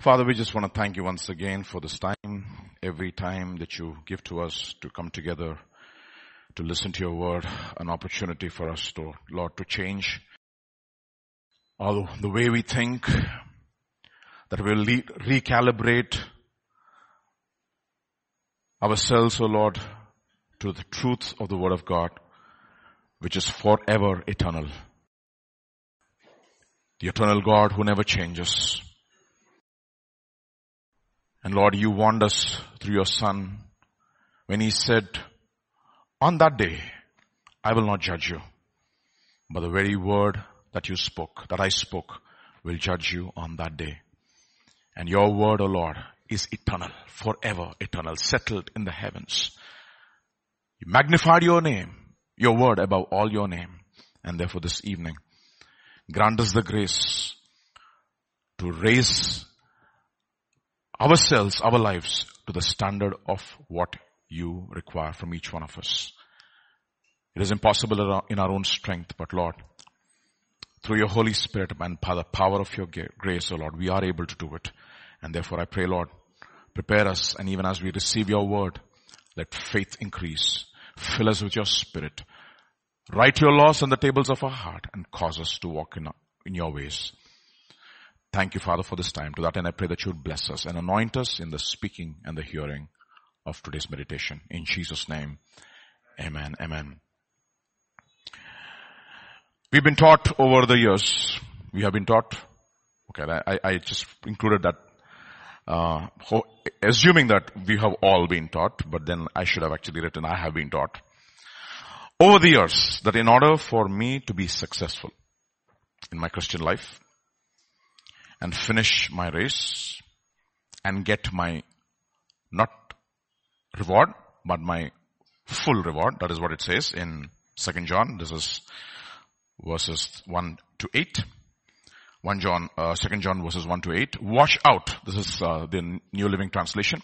Father, we just want to thank you once again for this time, every time that you give to us to come together, to listen to your word, an opportunity for us to, Lord, to change all the way we think, that we'll le- recalibrate ourselves, O oh Lord, to the truth of the word of God, which is forever eternal. The eternal God who never changes. And Lord, you warned us through your son when he said, on that day, I will not judge you, but the very word that you spoke, that I spoke, will judge you on that day. And your word, O oh Lord, is eternal, forever eternal, settled in the heavens. You magnified your name, your word above all your name. And therefore this evening, grant us the grace to raise ourselves, our lives to the standard of what you require from each one of us. It is impossible in our own strength, but Lord, through your Holy Spirit and by the power of your grace, O oh Lord, we are able to do it. And therefore I pray, Lord, prepare us and even as we receive your word, let faith increase. Fill us with your spirit. Write your laws on the tables of our heart and cause us to walk in, in your ways. Thank you, Father, for this time. To that end, I pray that you would bless us and anoint us in the speaking and the hearing of today's meditation. In Jesus' name, amen, amen. We've been taught over the years. We have been taught. Okay, I, I just included that, uh, assuming that we have all been taught, but then I should have actually written, I have been taught. Over the years, that in order for me to be successful in my Christian life, and finish my race and get my not reward, but my full reward. That is what it says in second John. This is verses 1 to 8. 1 John, uh, 2 John verses 1 to 8. Watch out. This is uh, the New Living Translation.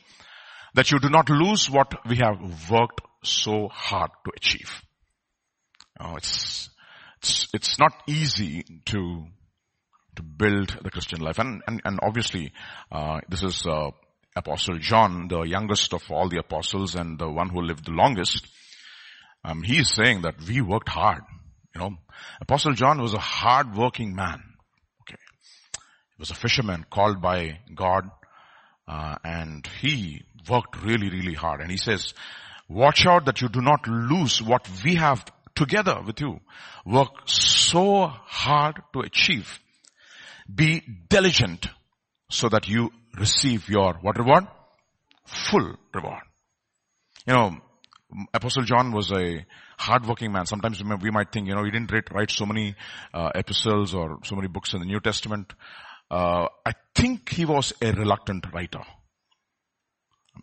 That you do not lose what we have worked so hard to achieve. Oh, it's, it's, it's not easy to to build the Christian life. And, and, and obviously, uh, this is, uh, Apostle John, the youngest of all the apostles and the one who lived the longest. Um, he is saying that we worked hard. You know, Apostle John was a hard-working man. Okay, he was a fisherman called by God, uh, and he worked really, really hard. And he says, "Watch out that you do not lose what we have together with you. Work so hard to achieve." Be diligent so that you receive your what reward? Full reward. You know, Apostle John was a hardworking man. Sometimes we might think, you know, he didn't write, write so many uh, epistles or so many books in the New Testament. Uh, I think he was a reluctant writer.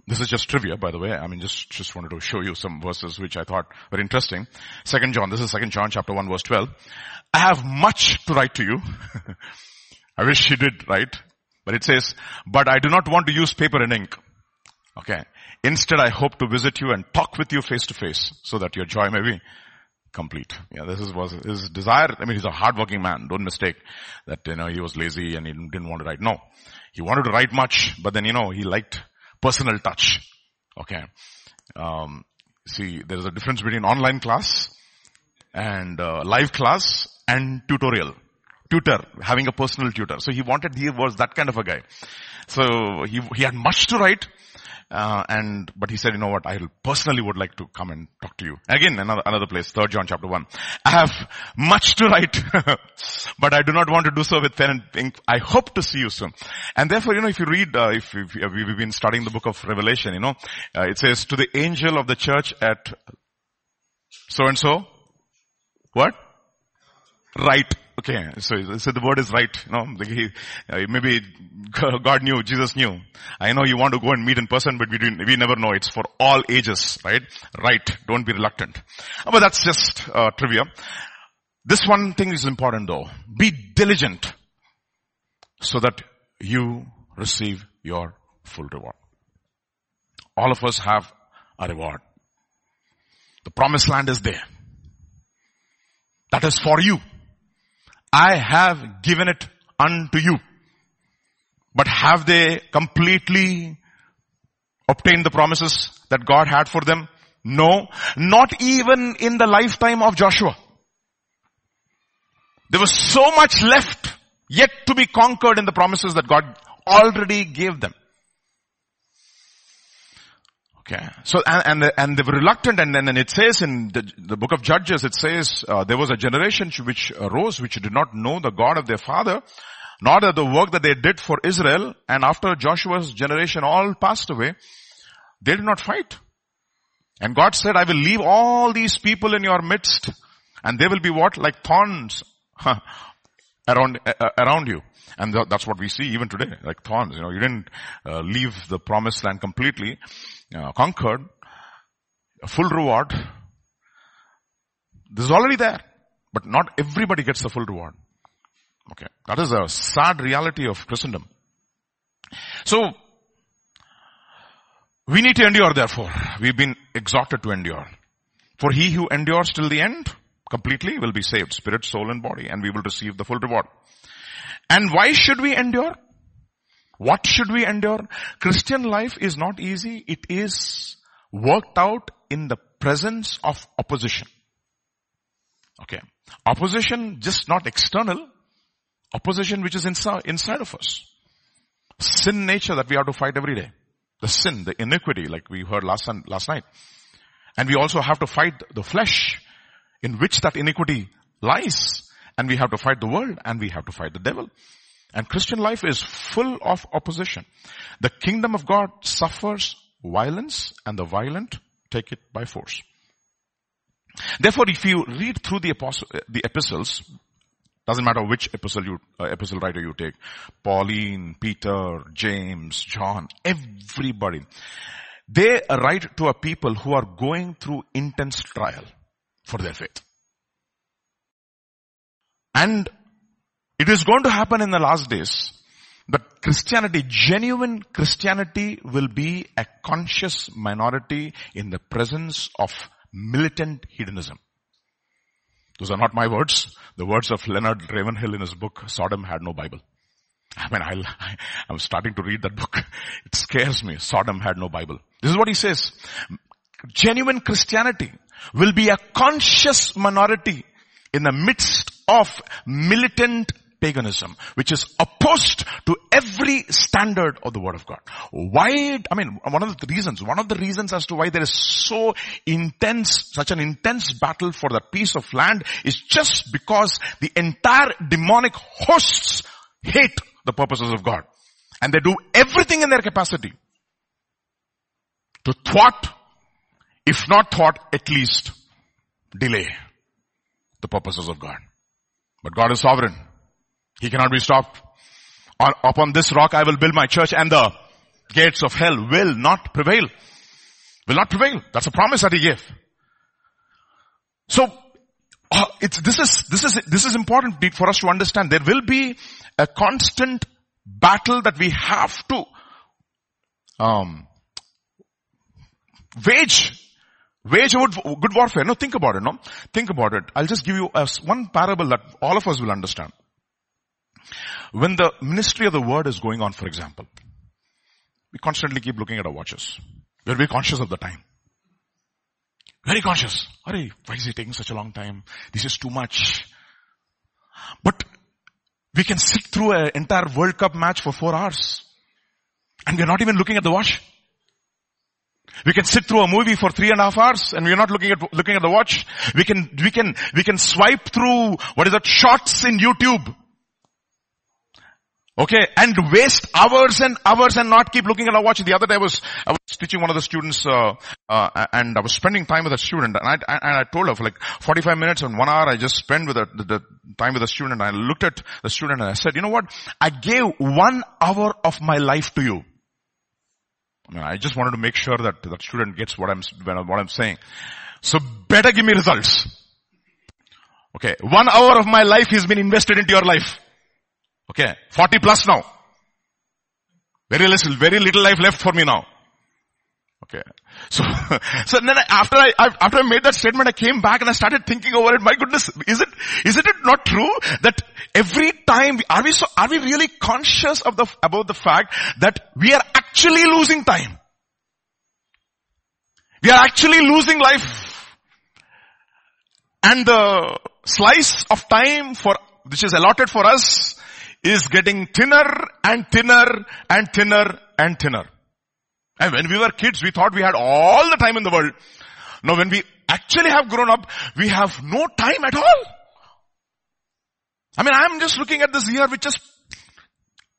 This is just trivia, by the way. I mean, just, just wanted to show you some verses which I thought were interesting. Second John, this is Second John chapter 1 verse 12. I have much to write to you. I wish he did, right? But it says, but I do not want to use paper and ink. Okay. Instead, I hope to visit you and talk with you face to face so that your joy may be complete. Yeah, this is, was his desire. I mean, he's a hardworking man. Don't mistake that, you know, he was lazy and he didn't want to write. No. He wanted to write much, but then, you know, he liked personal touch. Okay. Um, see, there's a difference between online class and uh, live class and tutorial tutor, having a personal tutor. So he wanted, he was that kind of a guy. So he, he had much to write. Uh, and, but he said, you know what, I personally would like to come and talk to you. Again, another, another place, third John chapter one. I have much to write, but I do not want to do so with pen and ink. I hope to see you soon. And therefore, you know, if you read, uh, if, if, we've been studying the book of Revelation, you know, uh, it says to the angel of the church at so and so, what? Right. Okay, so, so the word is right. You know, he, uh, maybe God knew, Jesus knew. I know you want to go and meet in person, but we, we never know. It's for all ages, right? Right. Don't be reluctant. But that's just uh, trivia. This one thing is important though. Be diligent so that you receive your full reward. All of us have a reward. The promised land is there. That is for you. I have given it unto you. But have they completely obtained the promises that God had for them? No, not even in the lifetime of Joshua. There was so much left yet to be conquered in the promises that God already gave them. Okay. So, and, and, the, and they were reluctant and then and it says in the, the book of Judges, it says, uh, there was a generation which arose which did not know the God of their father, nor the work that they did for Israel. And after Joshua's generation all passed away, they did not fight. And God said, I will leave all these people in your midst and they will be what? Like thorns around, uh, around you. And that's what we see even today, like thorns. You know, you didn't uh, leave the promised land completely uh, conquered, a full reward. This is already there, but not everybody gets the full reward. Okay, that is a sad reality of Christendom. So, we need to endure therefore. We've been exhorted to endure. For he who endures till the end, completely will be saved, spirit, soul and body, and we will receive the full reward. And why should we endure? What should we endure? Christian life is not easy. It is worked out in the presence of opposition. Okay. Opposition just not external. Opposition which is inside, inside of us. Sin nature that we have to fight every day. The sin, the iniquity like we heard last, last night. And we also have to fight the flesh in which that iniquity lies. And we have to fight the world and we have to fight the devil. And Christian life is full of opposition. The kingdom of God suffers violence and the violent take it by force. Therefore, if you read through the, apostle, the epistles, doesn't matter which epistle you, uh, epistle writer you take, Pauline, Peter, James, John, everybody, they write to a people who are going through intense trial for their faith. And it is going to happen in the last days. But Christianity, genuine Christianity will be a conscious minority in the presence of militant hedonism. Those are not my words. The words of Leonard Ravenhill in his book, Sodom had no Bible. I mean, I, I'm starting to read that book. It scares me. Sodom had no Bible. This is what he says. Genuine Christianity will be a conscious minority in the midst of militant paganism, which is opposed to every standard of the word of God. Why, I mean, one of the reasons, one of the reasons as to why there is so intense, such an intense battle for that piece of land is just because the entire demonic hosts hate the purposes of God. And they do everything in their capacity to thwart, if not thought, at least delay the purposes of God. But God is sovereign. He cannot be stopped. On, upon this rock I will build my church and the gates of hell will not prevail. Will not prevail. That's a promise that he gave. So, uh, this is, this is, this is important for us to understand. There will be a constant battle that we have to, um, wage Wage good warfare. No, think about it, no? Think about it. I'll just give you uh, a, one parable that all of us will understand. When the ministry of the word is going on, for example, we constantly keep looking at our watches. We're very conscious of the time. Very conscious. Hurry, why is it taking such a long time? This is too much. But we can sit through an entire World Cup match for four hours. And we're not even looking at the watch. We can sit through a movie for three and a half hours and we're not looking at, looking at the watch. We can, we can, we can swipe through, what is that, shorts in YouTube. Okay, and waste hours and hours and not keep looking at our watch. The other day I was, I was teaching one of the students, uh, uh, and I was spending time with a student and I, and I told her for like 45 minutes and one hour I just spent with the, the, the time with the student. I looked at the student and I said, you know what? I gave one hour of my life to you. I just wanted to make sure that that student gets what I'm, what I'm saying. So better give me results. Okay. One hour of my life has been invested into your life. Okay. 40 plus now. Very little, very little life left for me now. Okay. So, so then I, after I, after I made that statement, I came back and I started thinking over it. My goodness, is it, is it not true that every time, are we so, are we really conscious of the, about the fact that we are actually losing time? We are actually losing life. And the slice of time for, which is allotted for us is getting thinner and thinner and thinner and thinner. And when we were kids, we thought we had all the time in the world. Now when we actually have grown up, we have no time at all. I mean, I'm just looking at this year which just,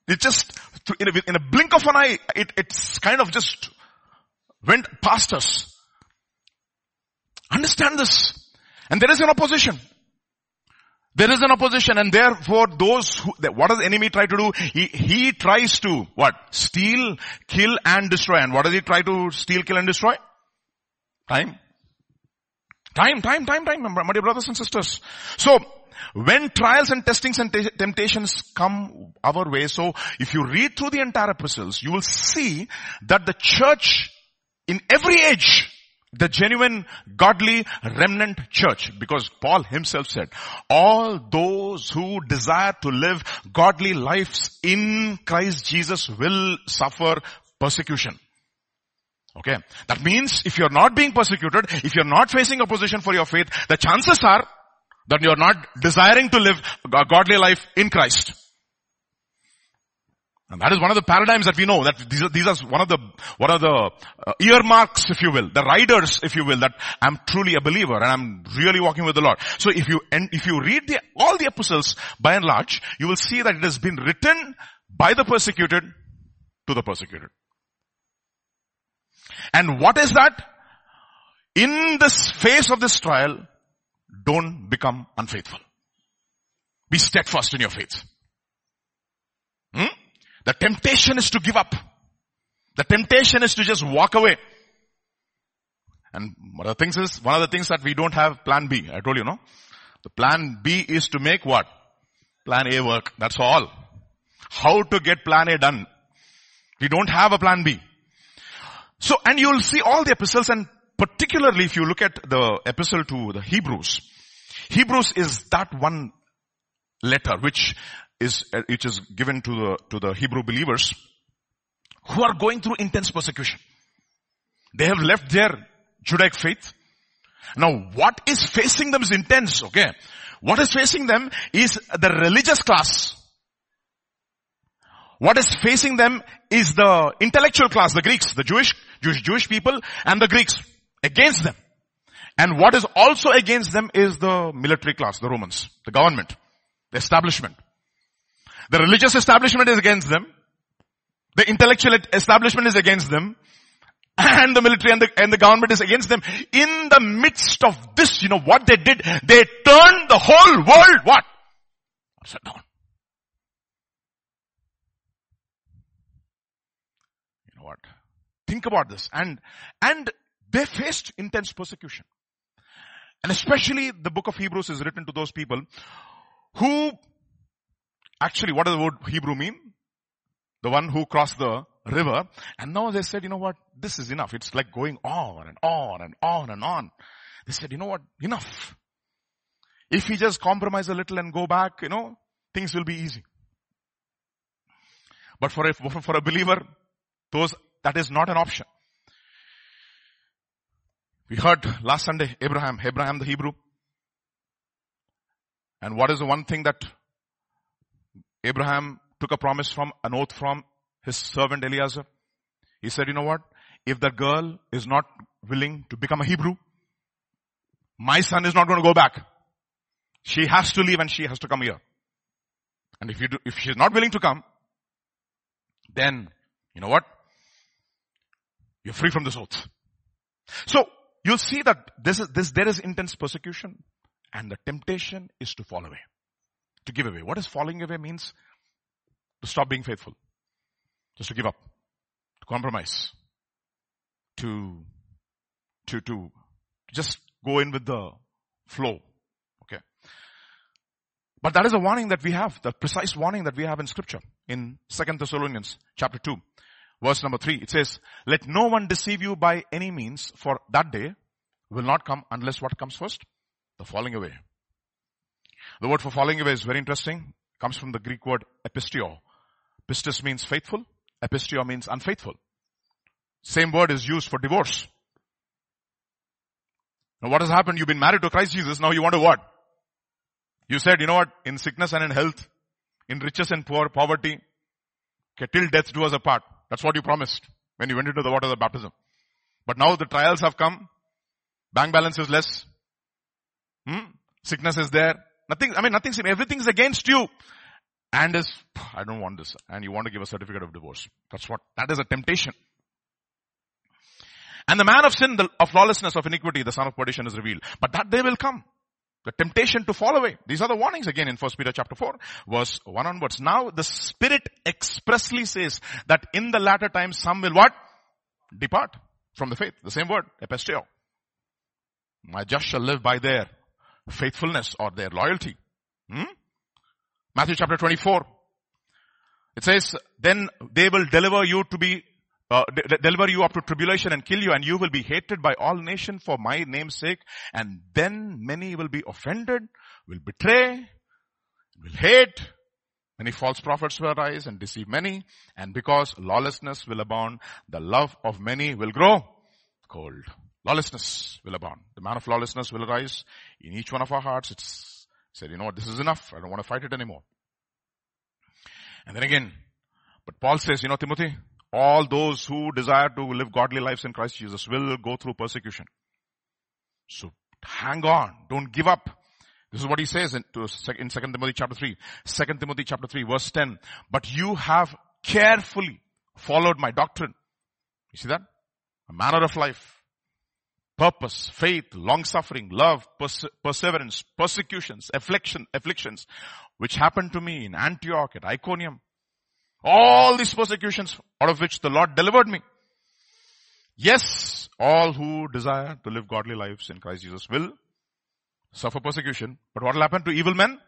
it just, in a, in a blink of an eye, it, it's kind of just went past us. Understand this. And there is an opposition. There is an opposition and therefore those who, what does the enemy try to do? He, he tries to, what? Steal, kill and destroy. And what does he try to steal, kill and destroy? Time. Time, time, time, time, my dear brothers and sisters. So, when trials and testings and t- temptations come our way, so if you read through the entire epistles, you will see that the church in every age the genuine godly remnant church because Paul himself said, all those who desire to live godly lives in Christ Jesus will suffer persecution. Okay. That means if you're not being persecuted, if you're not facing opposition for your faith, the chances are that you're not desiring to live a godly life in Christ. And that is one of the paradigms that we know that these are, these are one of the, one of the uh, earmarks, if you will, the riders, if you will, that I'm truly a believer and I'm really walking with the Lord. So if you, and if you read the, all the epistles by and large, you will see that it has been written by the persecuted to the persecuted. And what is that? In this face of this trial, don't become unfaithful. Be steadfast in your faith. Hmm? The temptation is to give up. The temptation is to just walk away. And one of the things is, one of the things that we don't have plan B. I told you, no? The plan B is to make what? Plan A work. That's all. How to get plan A done. We don't have a plan B. So, and you'll see all the epistles and particularly if you look at the epistle to the Hebrews, Hebrews is that one letter which is, uh, which is given to the, to the Hebrew believers who are going through intense persecution. They have left their Judaic faith. Now what is facing them is intense, okay? What is facing them is the religious class. What is facing them is the intellectual class, the Greeks, the Jewish, Jewish, Jewish people and the Greeks against them. And what is also against them is the military class, the Romans, the government, the establishment. The religious establishment is against them. The intellectual establishment is against them. And the military and the, and the government is against them. In the midst of this, you know what they did? They turned the whole world, what? Upside down. You know what? Think about this. And, and they faced intense persecution. And especially the book of Hebrews is written to those people who Actually, what does the word Hebrew mean? The one who crossed the river. And now they said, you know what? This is enough. It's like going on and on and on and on. They said, you know what? Enough. If we just compromise a little and go back, you know, things will be easy. But for a, for a believer, those, that is not an option. We heard last Sunday, Abraham, Abraham the Hebrew. And what is the one thing that Abraham took a promise from, an oath from his servant Eliezer. He said, you know what? If the girl is not willing to become a Hebrew, my son is not going to go back. She has to leave and she has to come here. And if you do, if she's not willing to come, then, you know what? You're free from this oath. So, you'll see that this is, this, there is intense persecution and the temptation is to fall away to give away. What does falling away means? To stop being faithful. Just to give up. To compromise. To, to, to just go in with the flow. Okay. But that is a warning that we have, the precise warning that we have in scripture in Second Thessalonians chapter 2 verse number three, it says, let no one deceive you by any means for that day will not come unless what comes first? The falling away. The word for falling away is very interesting. It Comes from the Greek word epistio. Pistis means faithful. Epistio means unfaithful. Same word is used for divorce. Now what has happened? You've been married to Christ Jesus. Now you want to what? You said, you know what? In sickness and in health, in riches and poor, poverty, okay, till death do us apart. That's what you promised when you went into the waters of baptism. But now the trials have come. Bank balance is less. Hmm? Sickness is there. Nothing, I mean, nothing, everything's against you. And is, I don't want this. And you want to give a certificate of divorce. That's what, that is a temptation. And the man of sin, the, of lawlessness, of iniquity, the son of perdition is revealed. But that day will come. The temptation to fall away. These are the warnings again in 1 Peter chapter 4, verse 1 onwards. Now the Spirit expressly says that in the latter times some will what? Depart from the faith. The same word, episteo. My just shall live by their faithfulness or their loyalty. Hmm? Matthew chapter 24. It says, then they will deliver you to be uh, de- deliver you up to tribulation and kill you and you will be hated by all nations for my name's sake and then many will be offended, will betray, will hate. Many false prophets will arise and deceive many and because lawlessness will abound, the love of many will grow cold. Lawlessness will abound. The man of lawlessness will arise in each one of our hearts. It's said, you know what, this is enough. I don't want to fight it anymore. And then again, but Paul says, you know, Timothy, all those who desire to live godly lives in Christ Jesus will go through persecution. So hang on. Don't give up. This is what he says in, in 2 Timothy chapter 3. 2 Timothy chapter 3 verse 10. But you have carefully followed my doctrine. You see that? A manner of life. Purpose, faith, long suffering, love, perse- perseverance, persecutions, affliction, afflictions, which happened to me in Antioch, at Iconium, all these persecutions out of which the Lord delivered me. Yes, all who desire to live godly lives in Christ Jesus will suffer persecution. But what will happen to evil men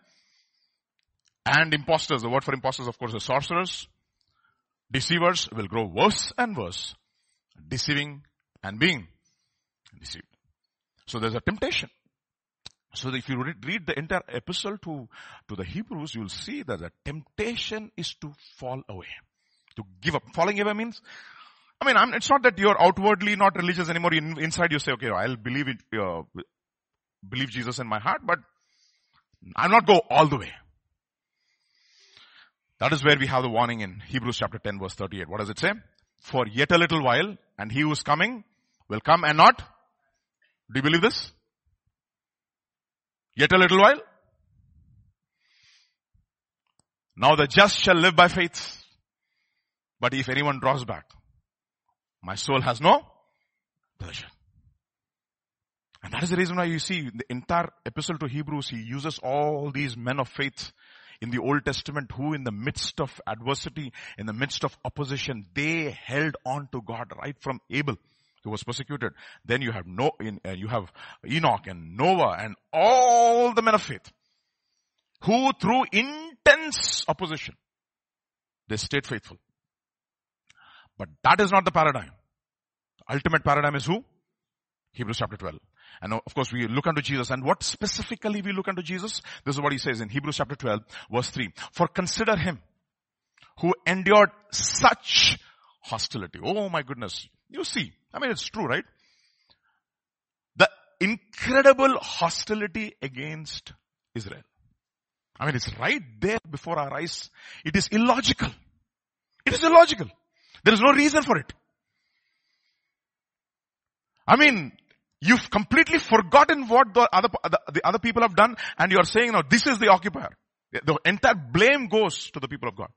and impostors? The word for impostors, of course, is sorcerers. Deceivers will grow worse and worse, deceiving and being deceived. So there's a temptation. So if you read the entire epistle to, to the Hebrews, you'll see that the temptation is to fall away, to give up. Falling away means, I mean, I'm, it's not that you're outwardly not religious anymore. In, inside you say, okay, I'll believe it, uh, believe Jesus in my heart, but I'll not go all the way. That is where we have the warning in Hebrews chapter 10 verse 38. What does it say? For yet a little while, and he who is coming will come and not. Do you believe this? Yet a little while. Now the just shall live by faith. But if anyone draws back, my soul has no pleasure. And that is the reason why you see the entire epistle to Hebrews, he uses all these men of faith in the Old Testament who in the midst of adversity, in the midst of opposition, they held on to God right from Abel who was persecuted. Then you have no, in, uh, you have Enoch and Noah and all the men of faith who through intense opposition, they stayed faithful. But that is not the paradigm. Ultimate paradigm is who? Hebrews chapter 12. And of course we look unto Jesus and what specifically we look unto Jesus? This is what he says in Hebrews chapter 12 verse 3. For consider him who endured such hostility. Oh my goodness. You see, I mean, it's true, right? The incredible hostility against Israel. I mean, it's right there before our eyes. It is illogical. It is illogical. There is no reason for it. I mean, you've completely forgotten what the other, the, the other people have done and you're saying, now this is the occupier. The entire blame goes to the people of God.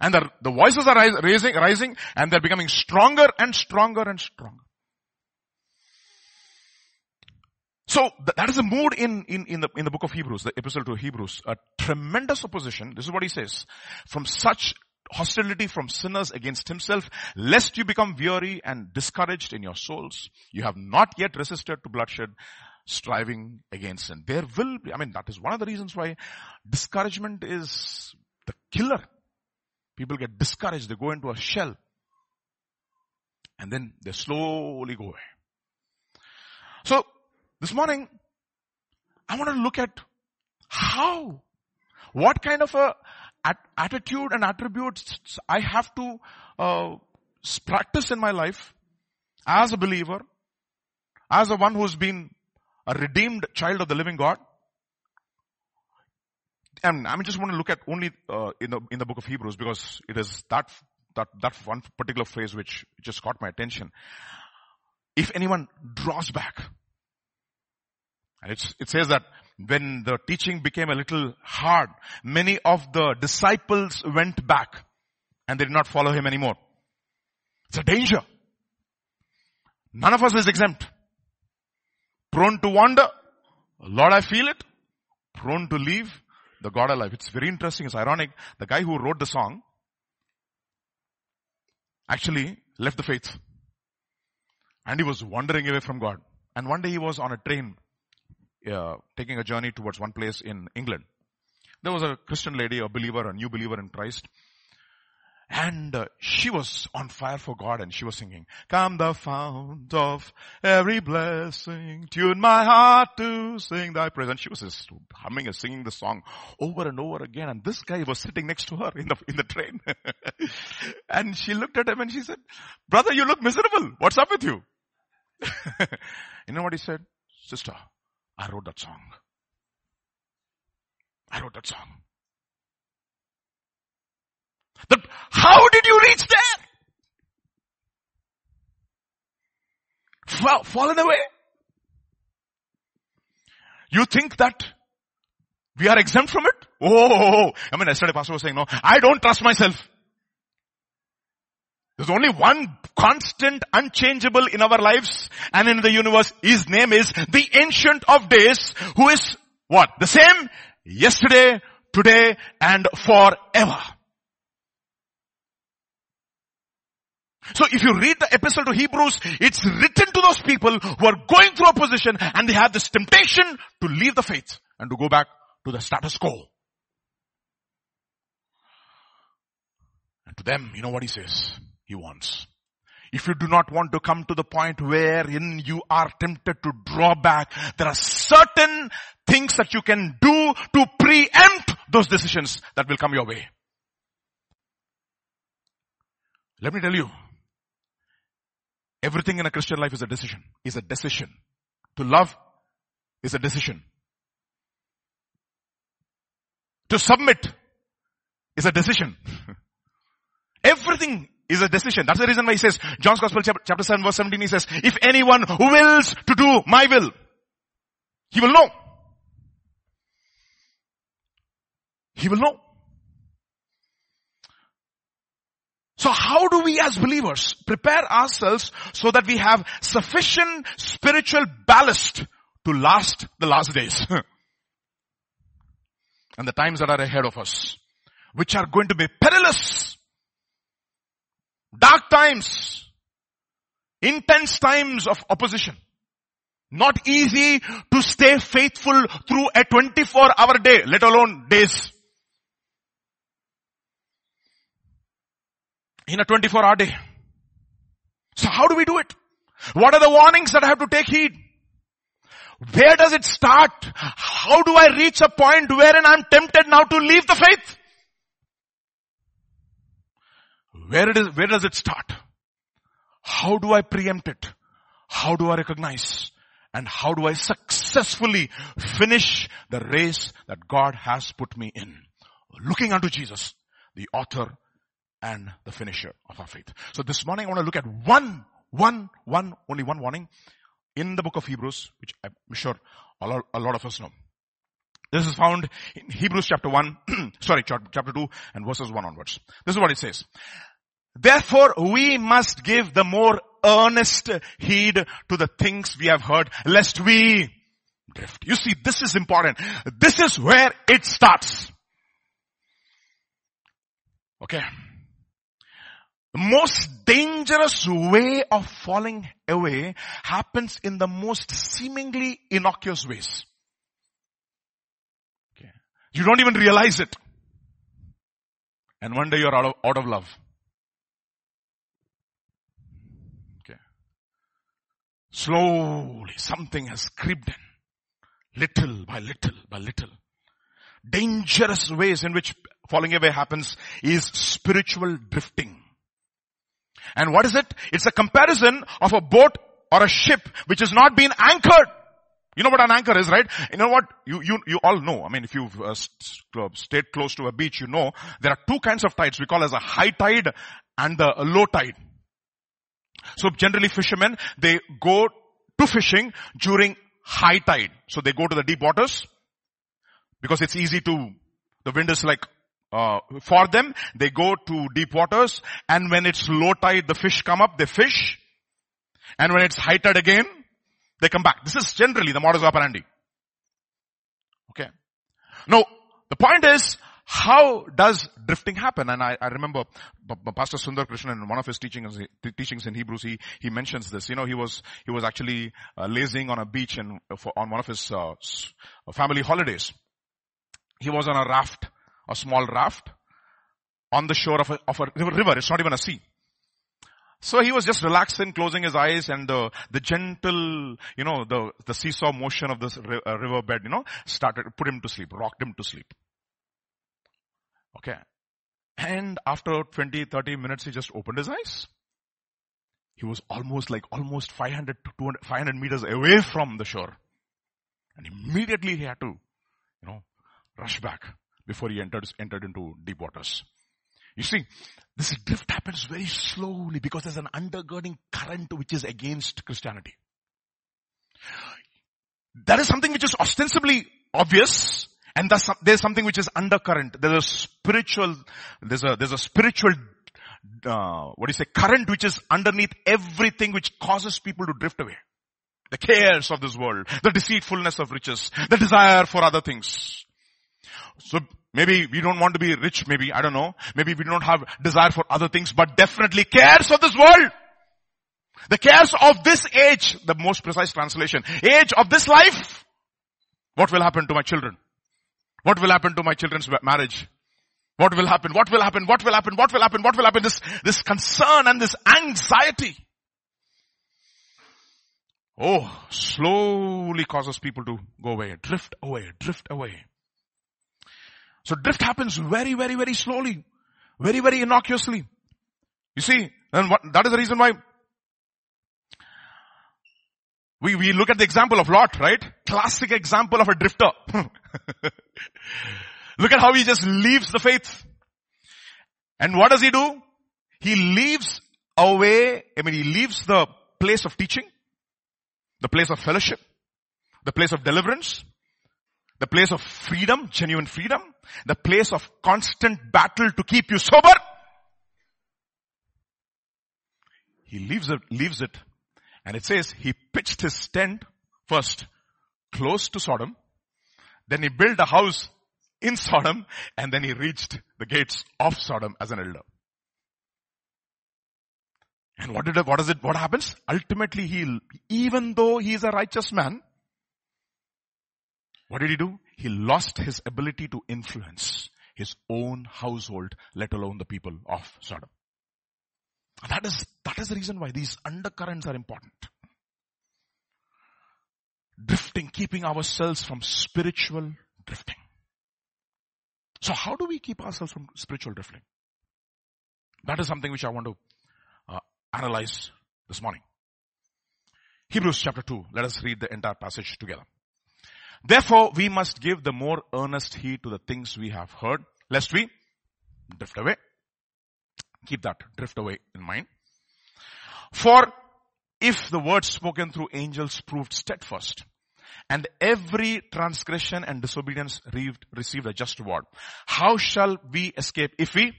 And the, the voices are rising, rising and they're becoming stronger and stronger and stronger. So that is the mood in, in, in the, in the book of Hebrews, the epistle to Hebrews. A tremendous opposition. This is what he says. From such hostility from sinners against himself, lest you become weary and discouraged in your souls. You have not yet resisted to bloodshed, striving against sin. There will be, I mean, that is one of the reasons why discouragement is the killer People get discouraged. They go into a shell. And then they slowly go away. So this morning, I want to look at how, what kind of a attitude and attributes I have to uh, practice in my life as a believer, as a one who's been a redeemed child of the living God. And I just want to look at only uh, in the in the book of Hebrews because it is that that that one particular phrase which just caught my attention. If anyone draws back, and it says that when the teaching became a little hard, many of the disciples went back and they did not follow him anymore. It's a danger. None of us is exempt. Prone to wander. Lord, I feel it. Prone to leave the God alive. It's very interesting. It's ironic. The guy who wrote the song actually left the faith. And he was wandering away from God. And one day he was on a train uh, taking a journey towards one place in England. There was a Christian lady, a believer, a new believer in Christ. And uh, she was on fire for God and she was singing, Come the fount of every blessing, tune my heart to sing thy praise. And she was just humming and singing the song over and over again. And this guy was sitting next to her in the, in the train. and she looked at him and she said, brother, you look miserable. What's up with you? you know what he said? Sister, I wrote that song. I wrote that song. That how did you reach there? Fall, fallen away. You think that we are exempt from it? Oh, oh, oh, oh, I mean, yesterday pastor was saying, no, I don't trust myself. There's only one constant, unchangeable in our lives and in the universe. His name is the ancient of days who is what? The same yesterday, today and forever. So if you read the epistle to Hebrews, it's written to those people who are going through opposition and they have this temptation to leave the faith and to go back to the status quo. And to them, you know what he says? He wants. If you do not want to come to the point wherein you are tempted to draw back, there are certain things that you can do to preempt those decisions that will come your way. Let me tell you, everything in a Christian life is a decision, is a decision. To love is a decision. To submit is a decision. Everything is a decision. That's the reason why he says, John's Gospel chapter 7 verse 17 he says, if anyone wills to do my will, he will know. He will know. So how do we as believers prepare ourselves so that we have sufficient spiritual ballast to last the last days? and the times that are ahead of us, which are going to be perilous Dark times. Intense times of opposition. Not easy to stay faithful through a 24 hour day, let alone days. In a 24 hour day. So how do we do it? What are the warnings that I have to take heed? Where does it start? How do I reach a point wherein I'm tempted now to leave the faith? Where it is, where does it start? How do I preempt it? How do I recognize? And how do I successfully finish the race that God has put me in? Looking unto Jesus, the author and the finisher of our faith. So this morning I want to look at one, one, one, only one warning in the book of Hebrews, which I'm sure a lot, a lot of us know. This is found in Hebrews chapter 1, sorry, chapter 2 and verses 1 onwards. This is what it says. Therefore we must give the more earnest heed to the things we have heard lest we drift. You see, this is important. This is where it starts. Okay. Most dangerous way of falling away happens in the most seemingly innocuous ways. Okay. You don't even realize it. And one day you're out of, out of love. Okay. Slowly something has creeped in. Little by little by little. Dangerous ways in which falling away happens is spiritual drifting. And what is it? It's a comparison of a boat or a ship which has not been anchored. You know what an anchor is, right? You know what? You, you, you all know. I mean, if you've uh, stayed close to a beach, you know there are two kinds of tides we call as a high tide and the low tide. So generally fishermen, they go to fishing during high tide. So they go to the deep waters because it's easy to, the wind is like, uh, for them, they go to deep waters and when it's low tide, the fish come up, they fish. And when it's high tide again, they come back. This is generally the modus operandi. Okay. Now, the point is, how does drifting happen? And I, I remember Pastor Sunder Krishnan in one of his teachings, teachings in Hebrews, he, he mentions this. You know, he was, he was actually uh, lazing on a beach and on one of his uh, family holidays. He was on a raft, a small raft, on the shore of a, of a river. It's not even a sea. So he was just relaxing, closing his eyes and the, the gentle, you know, the, the seesaw motion of this uh, riverbed, you know, started, put him to sleep, rocked him to sleep. Okay. And after 20, 30 minutes, he just opened his eyes. He was almost like almost 500 to 200, 500 meters away from the shore. And immediately he had to, you know, rush back before he entered, entered into deep waters. You see, this drift happens very slowly because there's an undergirding current which is against Christianity. That is something which is ostensibly obvious and there's something which is undercurrent. There's a spiritual, there's a, there's a spiritual, uh, what do you say, current which is underneath everything which causes people to drift away. The cares of this world, the deceitfulness of riches, the desire for other things. So maybe we don't want to be rich, maybe, I don't know. Maybe we don't have desire for other things, but definitely cares of this world. The cares of this age, the most precise translation, age of this life. What will happen to my children? What will happen to my children's marriage? What will happen? What will happen? What will happen? What will happen? What will happen? This, this concern and this anxiety. Oh, slowly causes people to go away, drift away, drift away. So drift happens very, very, very slowly, very, very innocuously. You see, and what, that is the reason why we, we look at the example of Lot, right? Classic example of a drifter. look at how he just leaves the faith. And what does he do? He leaves away, I mean, he leaves the place of teaching, the place of fellowship, the place of deliverance, the place of freedom, genuine freedom, the place of constant battle to keep you sober. He leaves it, leaves it and it says he pitched his tent first close to Sodom. Then he built a house in Sodom and then he reached the gates of Sodom as an elder. And what did, what is it, what happens? Ultimately he, even though he is a righteous man, what did he do? He lost his ability to influence his own household, let alone the people of Sodom. That is, that is the reason why these undercurrents are important. Drifting, keeping ourselves from spiritual drifting. So how do we keep ourselves from spiritual drifting? That is something which I want to uh, analyze this morning. Hebrews chapter 2. Let us read the entire passage together. Therefore, we must give the more earnest heed to the things we have heard, lest we drift away. Keep that drift away in mind. For if the words spoken through angels proved steadfast, and every transgression and disobedience received a just reward, how shall we escape if we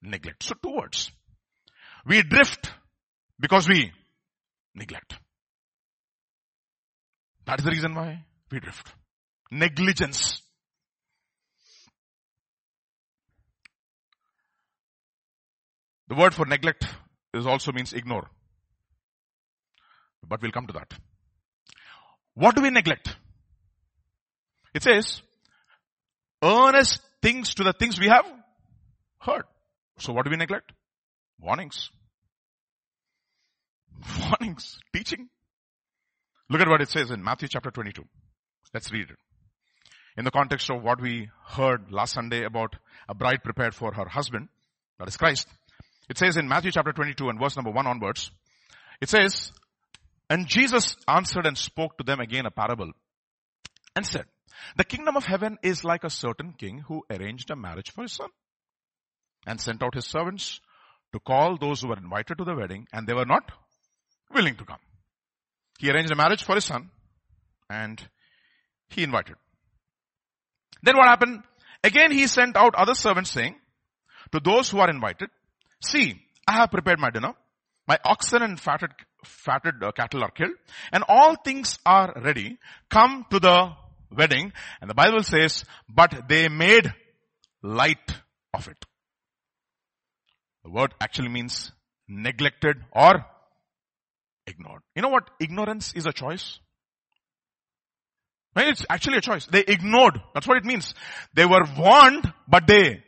neglect? So two words. We drift because we neglect. That is the reason why drift. Negligence. The word for neglect is also means ignore. But we'll come to that. What do we neglect? It says, earnest things to the things we have heard. So what do we neglect? Warnings. Warnings. Teaching. Look at what it says in Matthew chapter 22. Let's read it. In the context of what we heard last Sunday about a bride prepared for her husband, that is Christ. It says in Matthew chapter 22 and verse number 1 onwards, it says, And Jesus answered and spoke to them again a parable and said, The kingdom of heaven is like a certain king who arranged a marriage for his son and sent out his servants to call those who were invited to the wedding and they were not willing to come. He arranged a marriage for his son and he invited. Then what happened? Again he sent out other servants saying to those who are invited, see, I have prepared my dinner. My oxen and fatted, fatted uh, cattle are killed and all things are ready. Come to the wedding. And the Bible says, but they made light of it. The word actually means neglected or ignored. You know what? Ignorance is a choice. It's actually a choice. They ignored. That's what it means. They were warned, but they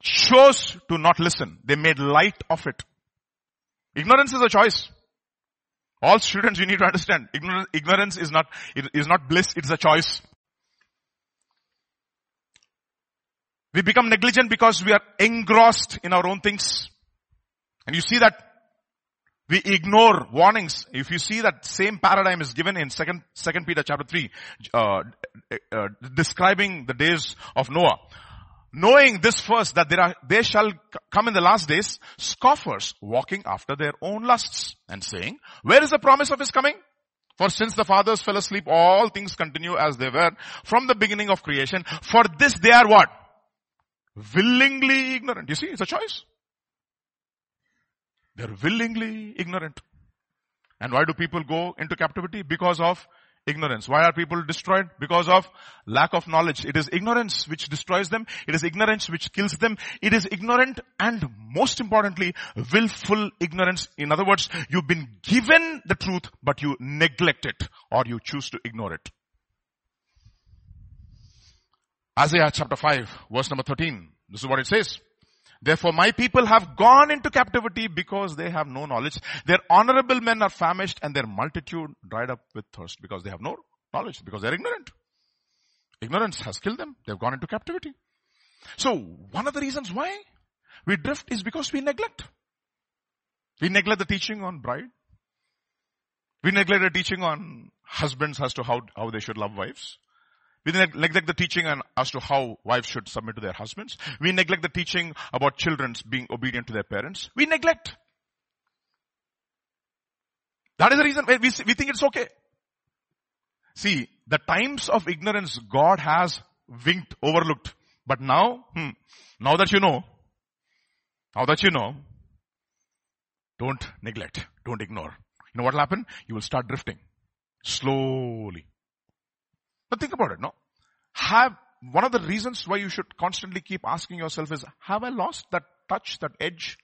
chose to not listen. They made light of it. Ignorance is a choice. All students, you need to understand. Ignorance is not, is not bliss, it's a choice. We become negligent because we are engrossed in our own things. And you see that we ignore warnings. If you see that same paradigm is given in second, second Peter chapter 3, uh, uh, describing the days of Noah. Knowing this first, that there are, they shall come in the last days, scoffers walking after their own lusts and saying, where is the promise of his coming? For since the fathers fell asleep, all things continue as they were from the beginning of creation. For this they are what? Willingly ignorant. You see, it's a choice. They're willingly ignorant. And why do people go into captivity? Because of ignorance. Why are people destroyed? Because of lack of knowledge. It is ignorance which destroys them. It is ignorance which kills them. It is ignorant and most importantly, willful ignorance. In other words, you've been given the truth, but you neglect it or you choose to ignore it. Isaiah chapter 5 verse number 13. This is what it says. Therefore my people have gone into captivity because they have no knowledge. Their honorable men are famished and their multitude dried up with thirst because they have no knowledge, because they're ignorant. Ignorance has killed them. They've gone into captivity. So one of the reasons why we drift is because we neglect. We neglect the teaching on bride. We neglect the teaching on husbands as to how, how they should love wives. We neglect the teaching as to how wives should submit to their husbands. We neglect the teaching about children being obedient to their parents. We neglect. That is the reason we, we think it's okay. See, the times of ignorance God has winked, overlooked. But now, hmm, now that you know, now that you know, don't neglect, don't ignore. You know what will happen? You will start drifting. Slowly. But think about it, no? Have, one of the reasons why you should constantly keep asking yourself is, have I lost that touch, that edge?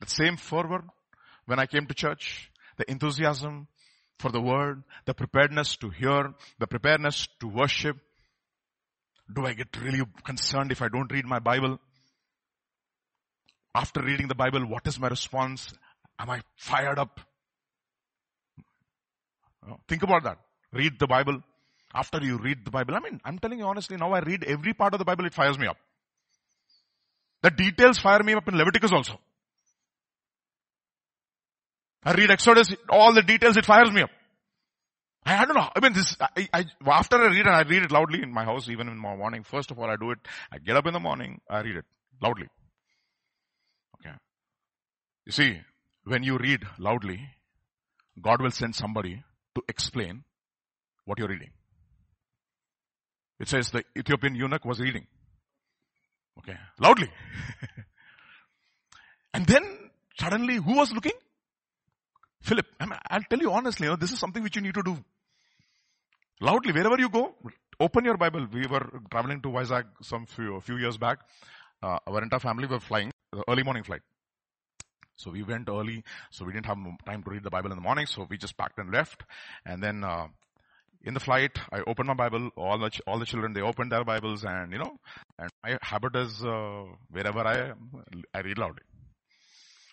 That same fervor when I came to church? The enthusiasm for the word, the preparedness to hear, the preparedness to worship. Do I get really concerned if I don't read my Bible? After reading the Bible, what is my response? Am I fired up? Think about that. Read the Bible after you read the Bible. I mean, I'm telling you honestly, now I read every part of the Bible, it fires me up. The details fire me up in Leviticus also. I read Exodus, all the details, it fires me up. I, I don't know. I mean, this, I, I, after I read and I read it loudly in my house, even in my morning. First of all, I do it. I get up in the morning, I read it loudly. Okay. You see, when you read loudly, God will send somebody to explain what you're reading. It says the Ethiopian eunuch was reading. Okay. Loudly. and then suddenly who was looking? Philip. I will tell you honestly, you know, this is something which you need to do. Loudly, wherever you go, open your Bible. We were traveling to Vizag some few, few years back. Uh, our entire family were flying, early morning flight. So we went early, so we didn't have time to read the Bible in the morning, so we just packed and left. And then, uh, in the flight, I opened my Bible. All the ch- all the children they opened their Bibles, and you know, and my habit is uh, wherever I am, I read loudly.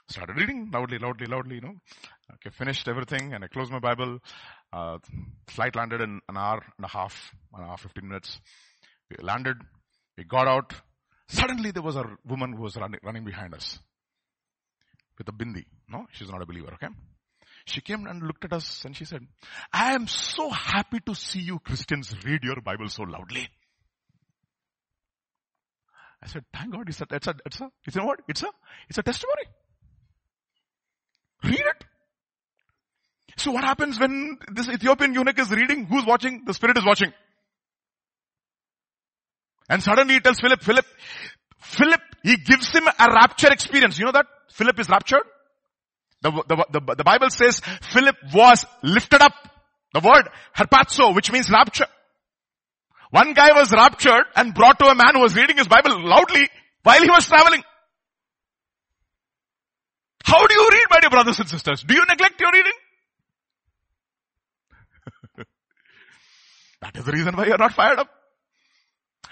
Started reading loudly, loudly, loudly, you know. Okay, finished everything and I closed my Bible. Uh, flight landed in an hour and a half, an hour, 15 minutes. We landed, we got out. Suddenly there was a woman who was running, running behind us with a bindi. No, she's not a believer, okay? She came and looked at us and she said, I am so happy to see you Christians read your Bible so loudly. I said, thank God, it's a, it's a, it's a, it's a what? It's a, it's a testimony. Read it. So what happens when this Ethiopian eunuch is reading? Who's watching? The Spirit is watching. And suddenly he tells Philip, Philip, Philip, he gives him a rapture experience. You know that? Philip is raptured. The, the, the, the Bible says Philip was lifted up. The word harpazo, which means rapture. One guy was raptured and brought to a man who was reading his Bible loudly while he was traveling. How do you read, my dear brothers and sisters? Do you neglect your reading? that is the reason why you are not fired up.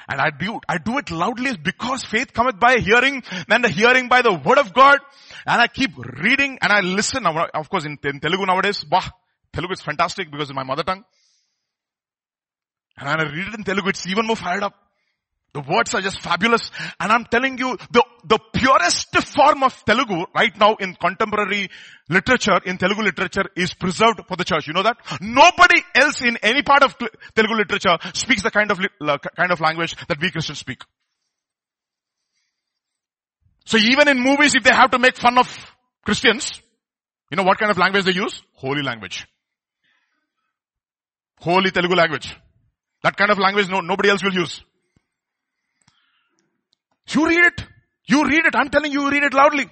And I do, I do it loudly because faith cometh by hearing, and the hearing by the word of God. And I keep reading and I listen. Of course, in, in Telugu nowadays, bah, Telugu is fantastic because it's my mother tongue. And I read it in Telugu, it's even more fired up. The words are just fabulous. And I'm telling you, the, the purest form of Telugu right now in contemporary literature, in Telugu literature is preserved for the church. You know that? Nobody else in any part of Telugu literature speaks the kind of, uh, kind of language that we Christians speak. So even in movies, if they have to make fun of Christians, you know what kind of language they use? Holy language. Holy Telugu language. That kind of language no, nobody else will use. You read it. You read it. I'm telling you, you read it loudly.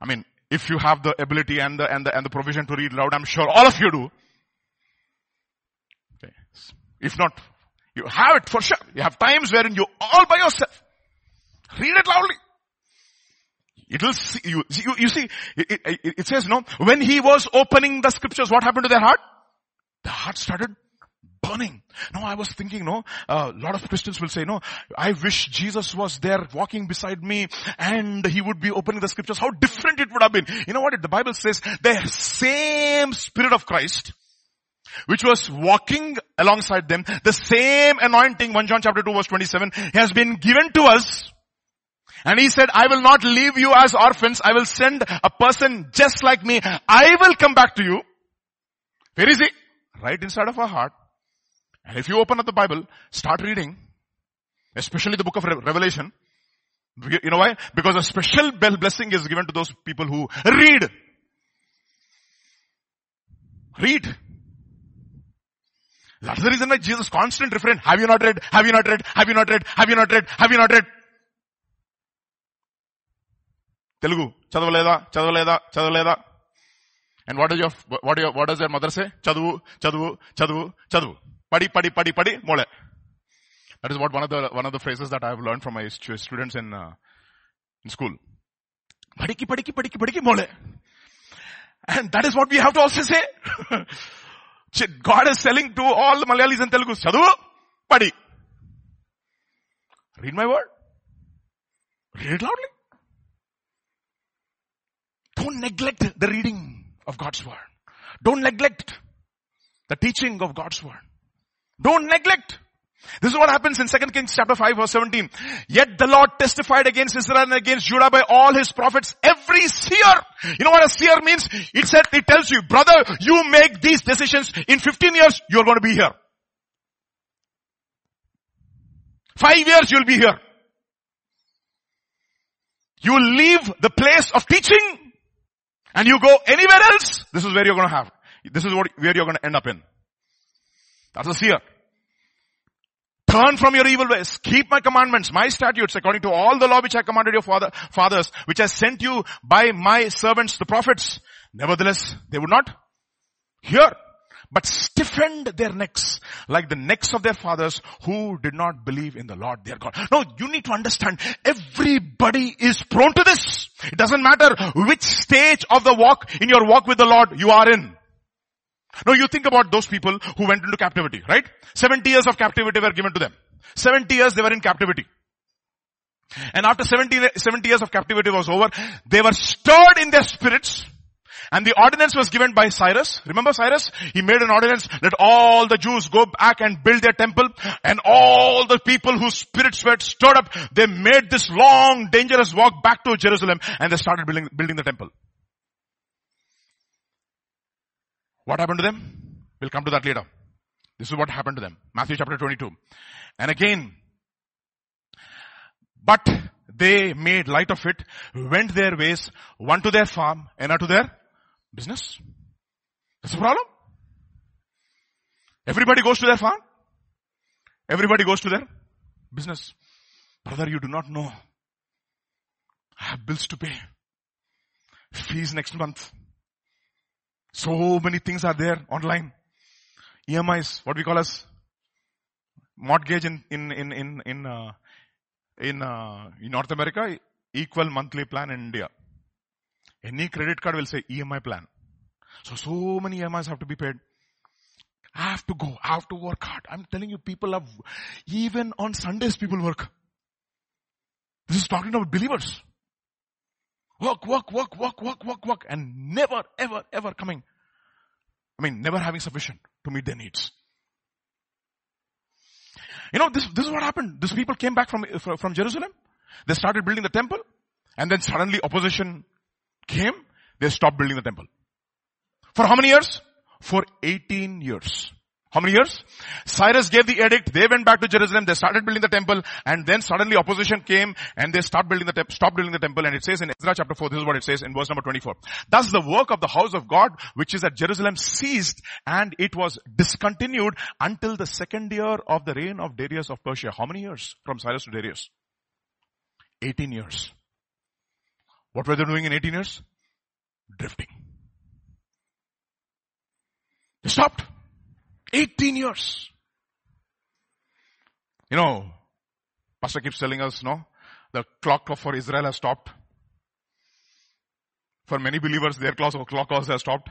I mean, if you have the ability and the, and the, and the provision to read loud, I'm sure all of you do. Okay. If not, you have it for sure. You have times wherein you all by yourself. Read it loudly. It will see, you, you, you see, it, it, it says, no, when he was opening the scriptures, what happened to their heart? The heart started burning. No, I was thinking, no, a lot of Christians will say, no, I wish Jesus was there walking beside me and he would be opening the scriptures. How different it would have been. You know what? The Bible says the same Spirit of Christ which was walking alongside them, the same anointing, 1 John chapter 2 verse 27, has been given to us. And he said, I will not leave you as orphans. I will send a person just like me. I will come back to you. Where is he? Right inside of our heart. And if you open up the Bible, start reading, especially the book of Revelation, you know why? Because a special blessing is given to those people who read. Read. That's the reason why Jesus constant refrain, have you not read? Have you not read? Have you not read? Have you not read? Have you not read? Telugu చదవలేదా చదవలేదా చదవలేదా and what is your what what does your mother say చదువు చదువు చదువు చదువు Padi, padi, padi, padi, mole. That is what one of the, one of the phrases that I have learned from my students in, uh, in school. Padiki, padiki, padiki, padiki, mole. And that is what we have to also say. God is selling to all the Malayalis and Telugus. Chadu, padi. Read my word. Read loudly. Don't neglect the reading of God's word. Don't neglect the teaching of God's word. Don't neglect. This is what happens in 2 Kings chapter 5 verse 17. Yet the Lord testified against Israel and against Judah by all his prophets, every seer. You know what a seer means? It said, it tells you, brother, you make these decisions. In 15 years, you're going to be here. Five years, you'll be here. You leave the place of teaching and you go anywhere else. This is where you're going to have. This is what, where you're going to end up in. That's a seer. Turn from your evil ways. Keep my commandments, my statutes, according to all the law which I commanded your father, fathers, which I sent you by my servants, the prophets. Nevertheless, they would not hear, but stiffened their necks like the necks of their fathers who did not believe in the Lord their God. No, you need to understand everybody is prone to this. It doesn't matter which stage of the walk in your walk with the Lord you are in. Now you think about those people who went into captivity, right? 70 years of captivity were given to them. 70 years they were in captivity. And after 70, 70 years of captivity was over, they were stirred in their spirits and the ordinance was given by Cyrus. Remember Cyrus? He made an ordinance that all the Jews go back and build their temple and all the people whose spirits were stirred up, they made this long dangerous walk back to Jerusalem and they started building, building the temple. What happened to them? We'll come to that later. This is what happened to them. Matthew chapter 22. And again, but they made light of it, went their ways, one to their farm, and to their business. That's the problem. Everybody goes to their farm. Everybody goes to their business. Brother, you do not know. I have bills to pay. Fees next month. So many things are there online. EMIs, what we call as mortgage in, in, in, in, in, uh, in, uh, in North America, equal monthly plan in India. Any credit card will say EMI plan. So, so many EMIs have to be paid. I have to go. I have to work hard. I'm telling you, people have, even on Sundays, people work. This is talking about believers. Work, work, work, work, work, work, work, and never, ever, ever coming. I mean, never having sufficient to meet their needs. You know, this, this is what happened. These people came back from, from Jerusalem. They started building the temple. And then suddenly opposition came. They stopped building the temple. For how many years? For 18 years. How many years? Cyrus gave the edict. They went back to Jerusalem. They started building the temple and then suddenly opposition came and they stopped building the temple, stopped building the temple and it says in Ezra chapter 4, this is what it says in verse number 24. Thus the work of the house of God, which is at Jerusalem ceased and it was discontinued until the second year of the reign of Darius of Persia. How many years from Cyrus to Darius? 18 years. What were they doing in 18 years? Drifting. They stopped. 18 years. You know, Pastor keeps telling us, no, the clock for Israel has stopped. For many believers, their clock also has stopped.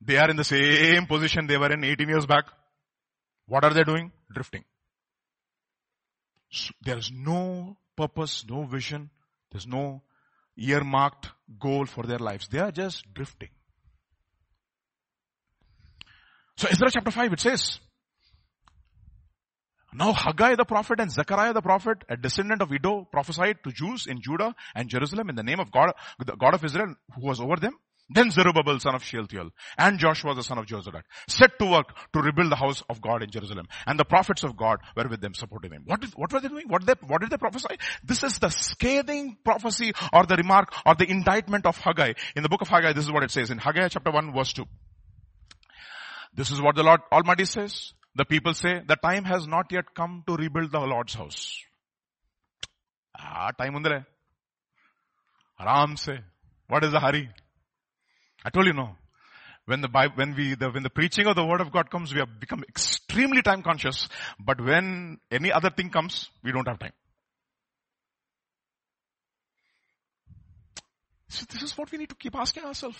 They are in the same position they were in 18 years back. What are they doing? Drifting. So there is no purpose, no vision. There's no earmarked goal for their lives. They are just drifting. So Ezra chapter 5 it says, now Haggai the prophet and Zechariah the prophet, a descendant of Iddo, prophesied to Jews in Judah and Jerusalem in the name of God, the God of Israel who was over them. Then Zerubbabel son of Shealtiel and Joshua the son of Jozadak set to work to rebuild the house of God in Jerusalem. And the prophets of God were with them supporting them. What, is, what were they doing? What, they, what did they prophesy? This is the scathing prophecy or the remark or the indictment of Haggai. In the book of Haggai, this is what it says in Haggai chapter 1 verse 2. This is what the Lord Almighty says. The people say, the time has not yet come to rebuild the Lord's house. Ah, time undre. Aram se. What is the hurry? I told you no. When the Bible, when we, the, when the preaching of the word of God comes, we have become extremely time conscious. But when any other thing comes, we don't have time. So this is what we need to keep asking ourselves.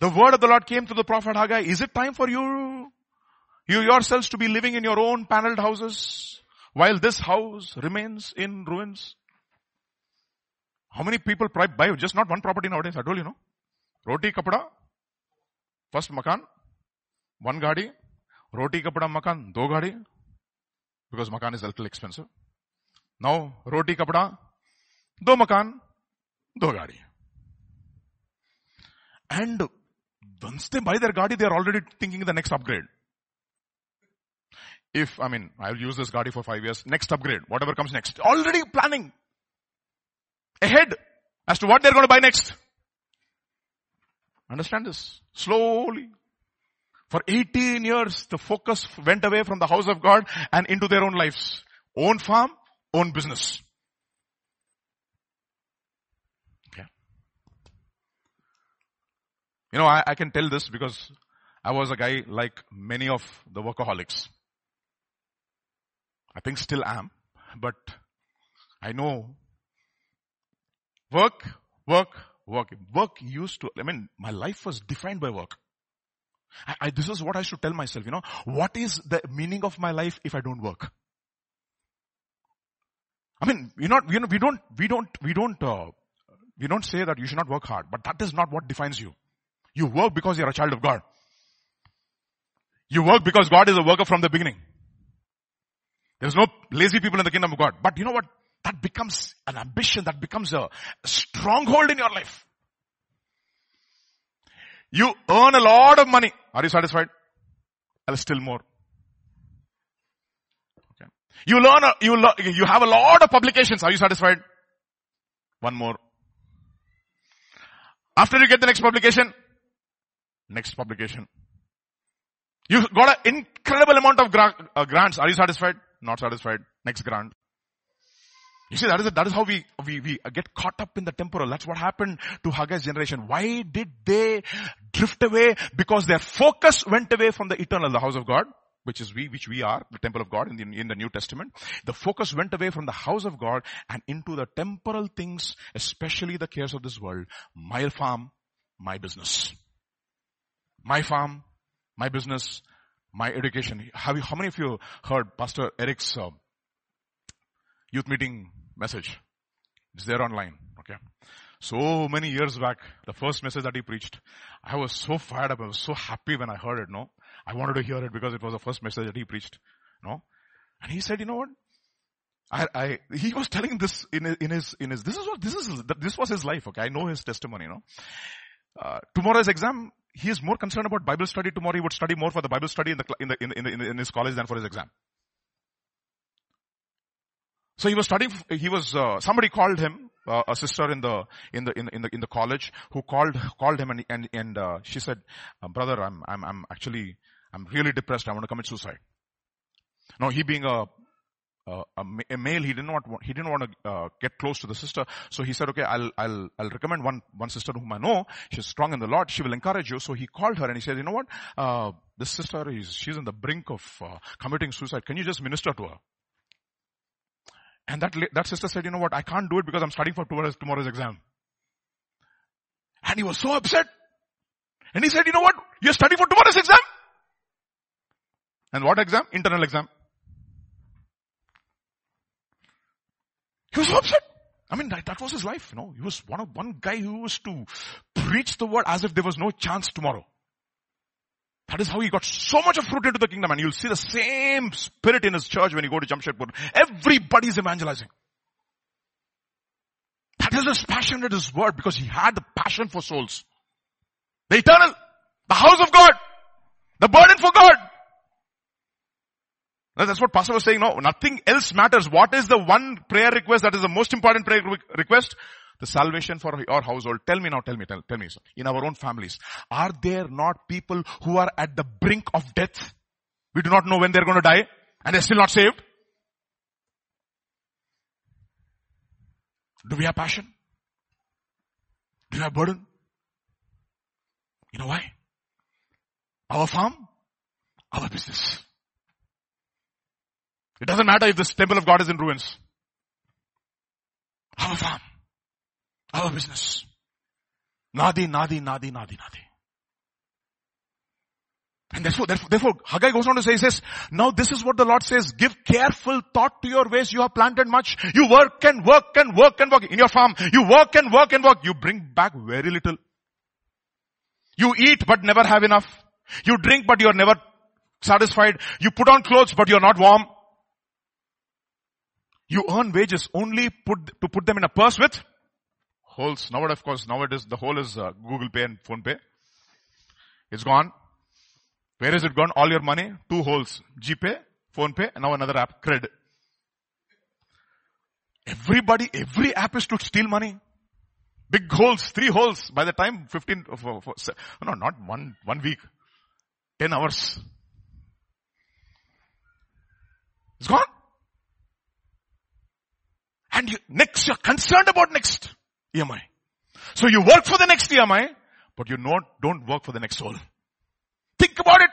The word of the Lord came to the prophet Haggai. Is it time for you, you yourselves to be living in your own paneled houses while this house remains in ruins? How many people buy just not one property nowadays? I told you, no? Roti kapda, first makan, one gadi, roti kapda makan, do gadi, because makan is a little expensive. Now, roti kapda, do makan, do gadi. And once they buy their Gadi, they are already thinking the next upgrade. If, I mean, I'll use this Gadi for five years, next upgrade, whatever comes next. Already planning ahead as to what they're going to buy next. Understand this? Slowly. For 18 years, the focus went away from the house of God and into their own lives. Own farm, own business. You know, I, I can tell this because I was a guy like many of the workaholics. I think still am, but I know work, work, work. Work used to, I mean, my life was defined by work. I, I, this is what I should tell myself, you know, what is the meaning of my life if I don't work? I mean, you not, you know, we don't, we don't, we don't, uh, we don't say that you should not work hard, but that is not what defines you. You work because you're a child of God. You work because God is a worker from the beginning. There's no lazy people in the kingdom of God. But you know what? That becomes an ambition, that becomes a stronghold in your life. You earn a lot of money. Are you satisfied? I'll still more. Okay. You learn, a, you learn, you have a lot of publications. Are you satisfied? One more. After you get the next publication, next publication. You got an incredible amount of gra- uh, grants. Are you satisfied? Not satisfied. Next grant. You see, that is, that is how we, we, we get caught up in the temporal. That's what happened to Haggai's generation. Why did they drift away? Because their focus went away from the eternal, the house of God, which is we, which we are, the temple of God in the, in the New Testament. The focus went away from the house of God and into the temporal things, especially the cares of this world. My farm, my business. My farm, my business, my education. Have you, how many of you heard Pastor Eric's uh, youth meeting message? It's there online. Okay. So many years back, the first message that he preached, I was so fired up. I was so happy when I heard it. No, I wanted to hear it because it was the first message that he preached. No, and he said, you know what? I, I, he was telling this in his, in his, in his, this is what, this is, this was his life, okay? I know his testimony, you know. Uh, tomorrow's exam, he is more concerned about Bible study tomorrow. He would study more for the Bible study in the, in the, in, the, in, in his college than for his exam. So he was studying, he was, uh, somebody called him, uh, a sister in the, in the, in the, in the, college who called, called him and, and, and, uh, she said, uh, brother, I'm, I'm, I'm actually, I'm really depressed. I want to commit suicide. Now he being a uh, a, a, male, he didn't want, he didn't want to uh, get close to the sister. So he said, okay, I'll, I'll, I'll recommend one, one sister whom I know. She's strong in the Lord. She will encourage you. So he called her and he said, you know what? Uh, this sister is, she's on the brink of uh, committing suicide. Can you just minister to her? And that, that sister said, you know what? I can't do it because I'm studying for tomorrow's, tomorrow's exam. And he was so upset. And he said, you know what? You're studying for tomorrow's exam? And what exam? Internal exam. He was so upset. I mean, that, that was his life, you know. He was one of, one guy who was to preach the word as if there was no chance tomorrow. That is how he got so much of fruit into the kingdom and you'll see the same spirit in his church when you go to Jamshedpur. Everybody's evangelizing. That is his passion in his word because he had the passion for souls. The eternal, the house of God, the burden for God. That's what pastor was saying. No, nothing else matters. What is the one prayer request that is the most important prayer request? The salvation for your household. Tell me now, tell me, tell, tell me, sir. In our own families, are there not people who are at the brink of death? We do not know when they're going to die and they're still not saved. Do we have passion? Do you have burden? You know why? Our farm, our business. It doesn't matter if this temple of God is in ruins. Our farm. Our business. Nadi, nadi, nadi, nadi, nadi. And therefore, therefore, therefore, Haggai goes on to say, he says, now this is what the Lord says, give careful thought to your ways. You have planted much. You work and work and work and work in your farm. You work and work and work. You bring back very little. You eat but never have enough. You drink but you're never satisfied. You put on clothes but you're not warm. You earn wages only put, to put them in a purse with holes. Now, what of course, now nowadays the hole is uh, Google Pay and PhonePe. It's gone. Where is it gone? All your money, two holes. GPay, PhonePe, and now another app, Cred. Everybody, every app is to steal money. Big holes, three holes. By the time 15, for, for, no, not one, one week. 10 hours. It's gone. And you, next, you're concerned about next EMI. So you work for the next EMI, but you not, don't work for the next soul. Think about it.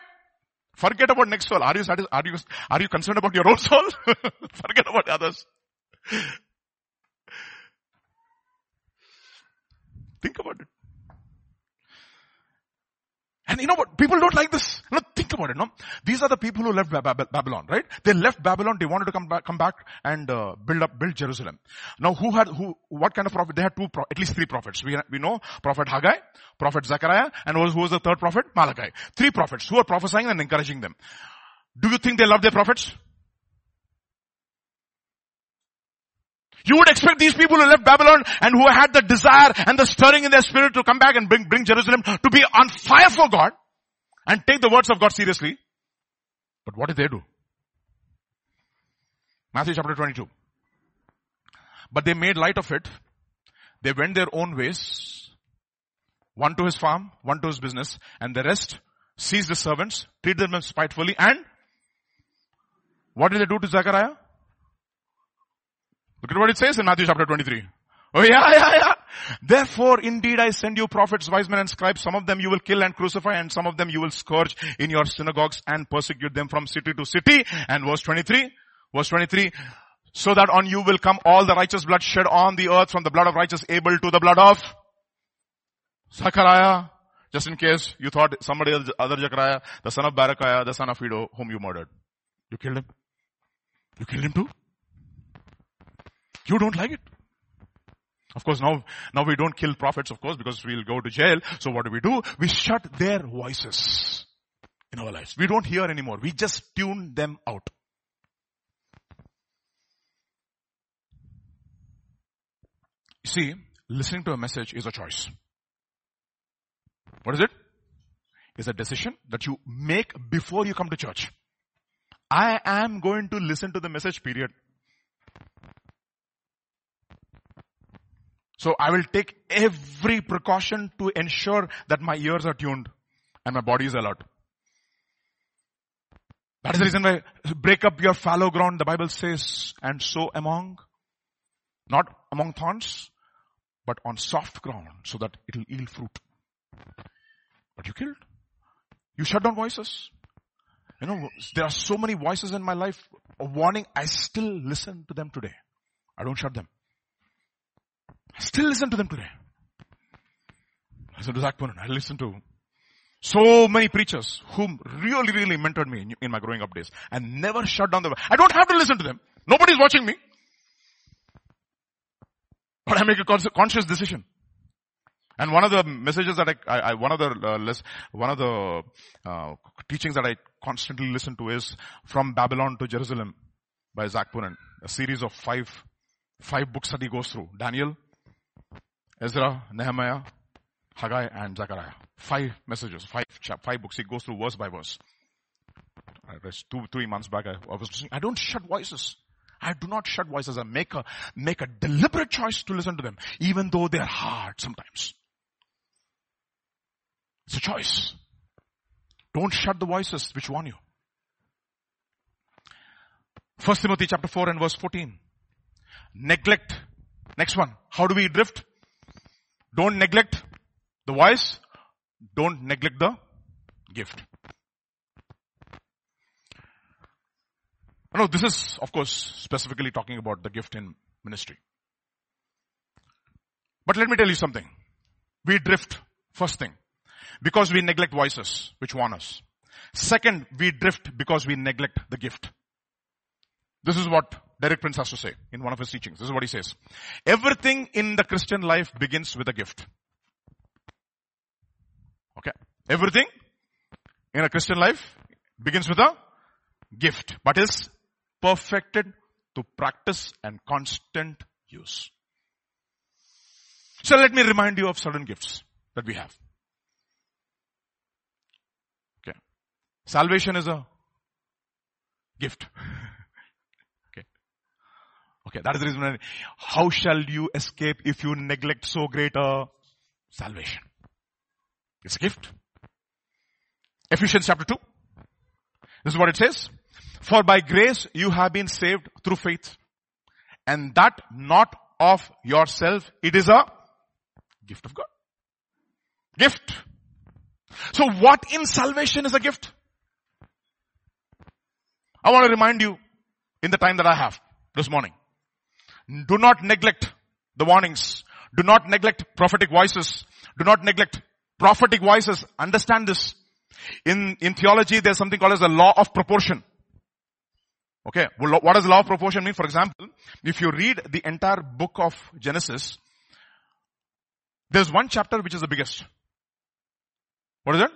Forget about next soul. Are you satisfied? Are you, are you concerned about your own soul? Forget about others. Think about it. And you know what? People don't like this. You know, think about it, no? These are the people who left Babylon, right? They left Babylon, they wanted to come back, come back and uh, build up, build Jerusalem. Now who had, who, what kind of prophet? They had two, at least three prophets. We, we know Prophet Haggai, Prophet Zechariah, and who was the third prophet? Malachi. Three prophets who are prophesying and encouraging them. Do you think they love their prophets? You would expect these people who left Babylon and who had the desire and the stirring in their spirit to come back and bring, bring Jerusalem to be on fire for God and take the words of God seriously. But what did they do? Matthew chapter 22. But they made light of it. They went their own ways. One to his farm, one to his business, and the rest seized the servants, treated them spitefully, and what did they do to Zechariah? Look at what it says in Matthew chapter 23. Oh yeah, yeah, yeah. Therefore indeed I send you prophets, wise men and scribes. Some of them you will kill and crucify and some of them you will scourge in your synagogues and persecute them from city to city. And verse 23, verse 23, so that on you will come all the righteous blood shed on the earth from the blood of righteous Abel to the blood of Zechariah. Just in case you thought somebody else, other Zechariah, the son of Berechiah, the son of Iddo, whom you murdered. You killed him. You killed him too? You don't like it. Of course, now, now we don't kill prophets, of course, because we'll go to jail. So what do we do? We shut their voices in our lives. We don't hear anymore. We just tune them out. You see, listening to a message is a choice. What is it? It's a decision that you make before you come to church. I am going to listen to the message period. So I will take every precaution to ensure that my ears are tuned and my body is alert. That is the reason why break up your fallow ground, the Bible says, and sow among, not among thorns, but on soft ground so that it will yield fruit. But you killed. You shut down voices. You know, there are so many voices in my life warning. I still listen to them today. I don't shut them. I still listen to them today. I listen to Zac Poonen. I listen to so many preachers whom really, really mentored me in my growing up days and never shut down the, I don't have to listen to them. Nobody's watching me. But I make a conscious decision. And one of the messages that I, I, I one of the uh, less, one of the uh, teachings that I constantly listen to is from Babylon to Jerusalem by Zac Poonen, a series of five five books that he goes through: Daniel, Ezra, Nehemiah, Haggai, and Zechariah. Five messages, five chap, five books. He goes through verse by verse. I two three months back. I, I was listening. I don't shut voices. I do not shut voices. I make a make a deliberate choice to listen to them, even though they are hard sometimes. It's a choice. Don't shut the voices which warn you. First Timothy chapter 4 and verse 14. Neglect. Next one. How do we drift? Don't neglect the voice. Don't neglect the gift. No, this is of course specifically talking about the gift in ministry. But let me tell you something. We drift. First thing. Because we neglect voices which warn us. Second, we drift because we neglect the gift. This is what Derek Prince has to say in one of his teachings. This is what he says. Everything in the Christian life begins with a gift. Okay. Everything in a Christian life begins with a gift, but is perfected to practice and constant use. So let me remind you of certain gifts that we have. Okay. Salvation is a gift. Okay. That is the reason. How shall you escape if you neglect so great a salvation? It's a gift. Ephesians chapter 2. This is what it says. For by grace you have been saved through faith. And that not of yourself. It is a gift of God. Gift. So what in salvation is a gift? I want to remind you in the time that I have this morning. Do not neglect the warnings. Do not neglect prophetic voices. Do not neglect prophetic voices. Understand this. In, in theology, there's something called as the law of proportion. Okay. Well, what does law of proportion mean? For example, if you read the entire book of Genesis, there's one chapter which is the biggest. What is it?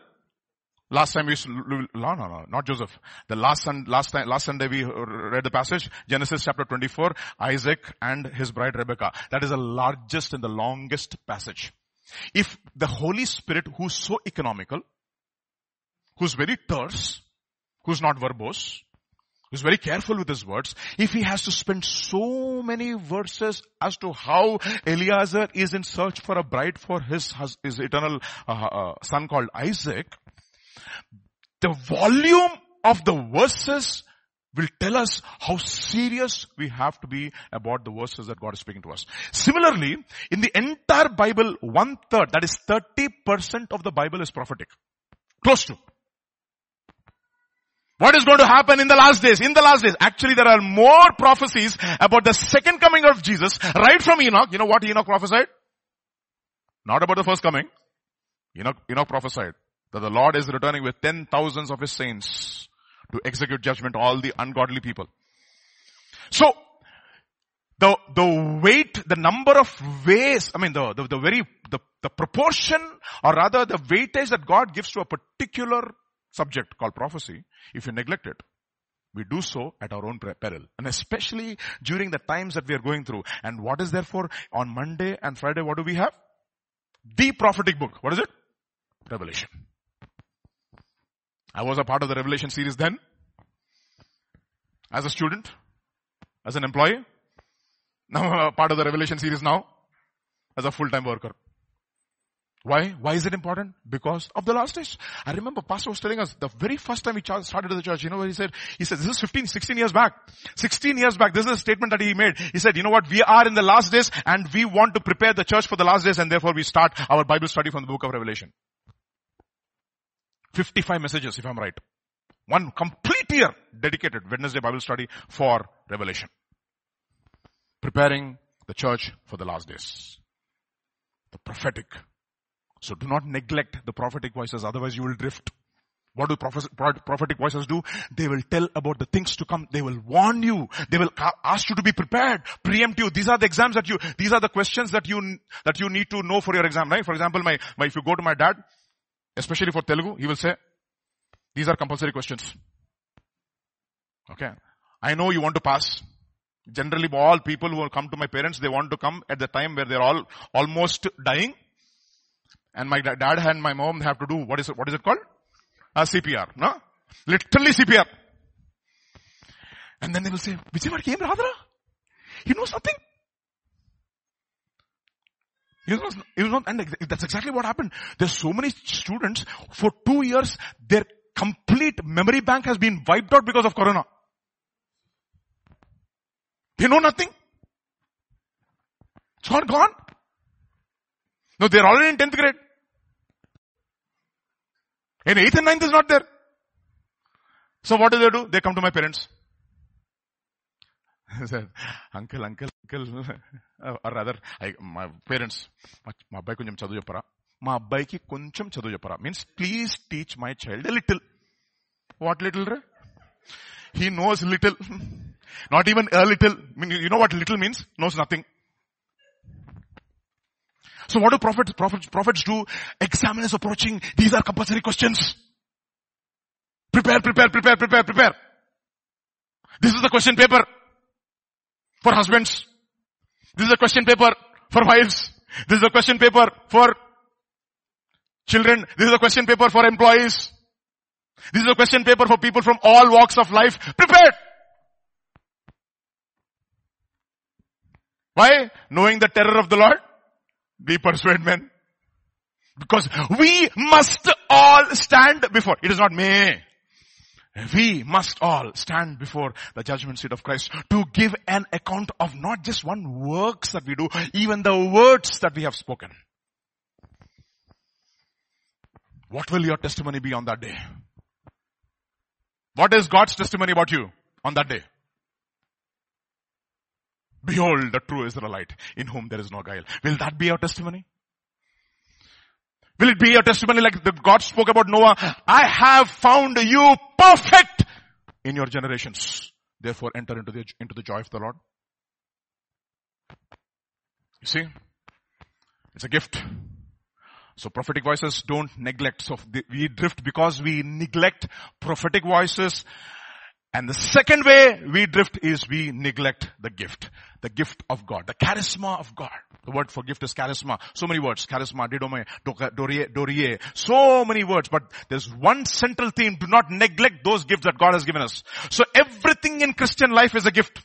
Last time we, no, no, no, not Joseph. The last, last time, last Sunday we read the passage, Genesis chapter 24, Isaac and his bride Rebecca. That is the largest and the longest passage. If the Holy Spirit, who's so economical, who's very terse, who's not verbose, who's very careful with his words, if he has to spend so many verses as to how Eliezer is in search for a bride for his, his eternal uh, uh, son called Isaac, the volume of the verses will tell us how serious we have to be about the verses that God is speaking to us. Similarly, in the entire Bible, one third, that is 30% of the Bible is prophetic. Close to. What is going to happen in the last days? In the last days, actually there are more prophecies about the second coming of Jesus right from Enoch. You know what Enoch prophesied? Not about the first coming. Enoch, Enoch prophesied that the Lord is returning with ten thousands of his saints to execute judgment all the ungodly people. So, the, the weight, the number of ways, I mean the, the, the very, the, the proportion or rather the weightage that God gives to a particular subject called prophecy, if you neglect it, we do so at our own peril. And especially during the times that we are going through. And what is therefore on Monday and Friday, what do we have? The prophetic book. What is it? Revelation. I was a part of the Revelation series then. As a student. As an employee. Now I'm a part of the Revelation series now. As a full-time worker. Why? Why is it important? Because of the last days. I remember pastor was telling us the very first time he started the church, you know what he said? He said, this is 15, 16 years back. 16 years back, this is a statement that he made. He said, you know what? We are in the last days and we want to prepare the church for the last days and therefore we start our Bible study from the book of Revelation. 55 messages if I'm right. One complete year dedicated Wednesday Bible study for Revelation. Preparing the church for the last days. The prophetic. So do not neglect the prophetic voices, otherwise you will drift. What do prophetic voices do? They will tell about the things to come. They will warn you. They will ask you to be prepared, preempt you. These are the exams that you, these are the questions that you, that you need to know for your exam, right? For example, my, my, if you go to my dad, especially for Telugu, he will say, these are compulsory questions. Okay. I know you want to pass. Generally, all people who come to my parents, they want to come at the time where they're all almost dying. And my dad and my mom have to do, what is it, what is it called? Uh, A CPR, no? Literally CPR. And then they will say, Vijay, came Radha? He knows nothing. It was, it was not, and that's exactly what happened. There's so many students, for two years, their complete memory bank has been wiped out because of corona. They know nothing. It's all gone. No, they're already in 10th grade. In 8th and 9th is not there. So what do they do? They come to my parents. said, uncle, uncle, uncle, or rather, I, my parents, మా అబ్బాయి కొంచెం చదువు చెప్పరా మా అబ్బాయికి కొంచెం చదువు చెప్పరా means please teach my child little what little ray he knows little not even a little you know what little means knows nothing so what do prophets, prophets, prophets do? Examine is approaching. These are compulsory questions. Prepare, prepare, prepare, prepare, prepare. This is the question paper for husbands. This is a question paper for wives. This is a question paper for children. This is a question paper for employees. This is a question paper for people from all walks of life. Prepared. Why? Knowing the terror of the Lord, we persuade men. Because we must all stand before. It is not me. We must all stand before the judgment seat of Christ to give an account of not just one works that we do, even the words that we have spoken. What will your testimony be on that day? What is God's testimony about you on that day? Behold the true Israelite in whom there is no guile. Will that be your testimony? Will it be a testimony like the God spoke about Noah? I have found you perfect in your generations. Therefore enter into the, into the joy of the Lord. You see? It's a gift. So prophetic voices don't neglect. So we drift because we neglect prophetic voices. And the second way we drift is we neglect the gift. The gift of God. The charisma of God. The word for gift is charisma. So many words. Charisma, didome, dorie, dorie. So many words. But there's one central theme. Do not neglect those gifts that God has given us. So everything in Christian life is a gift.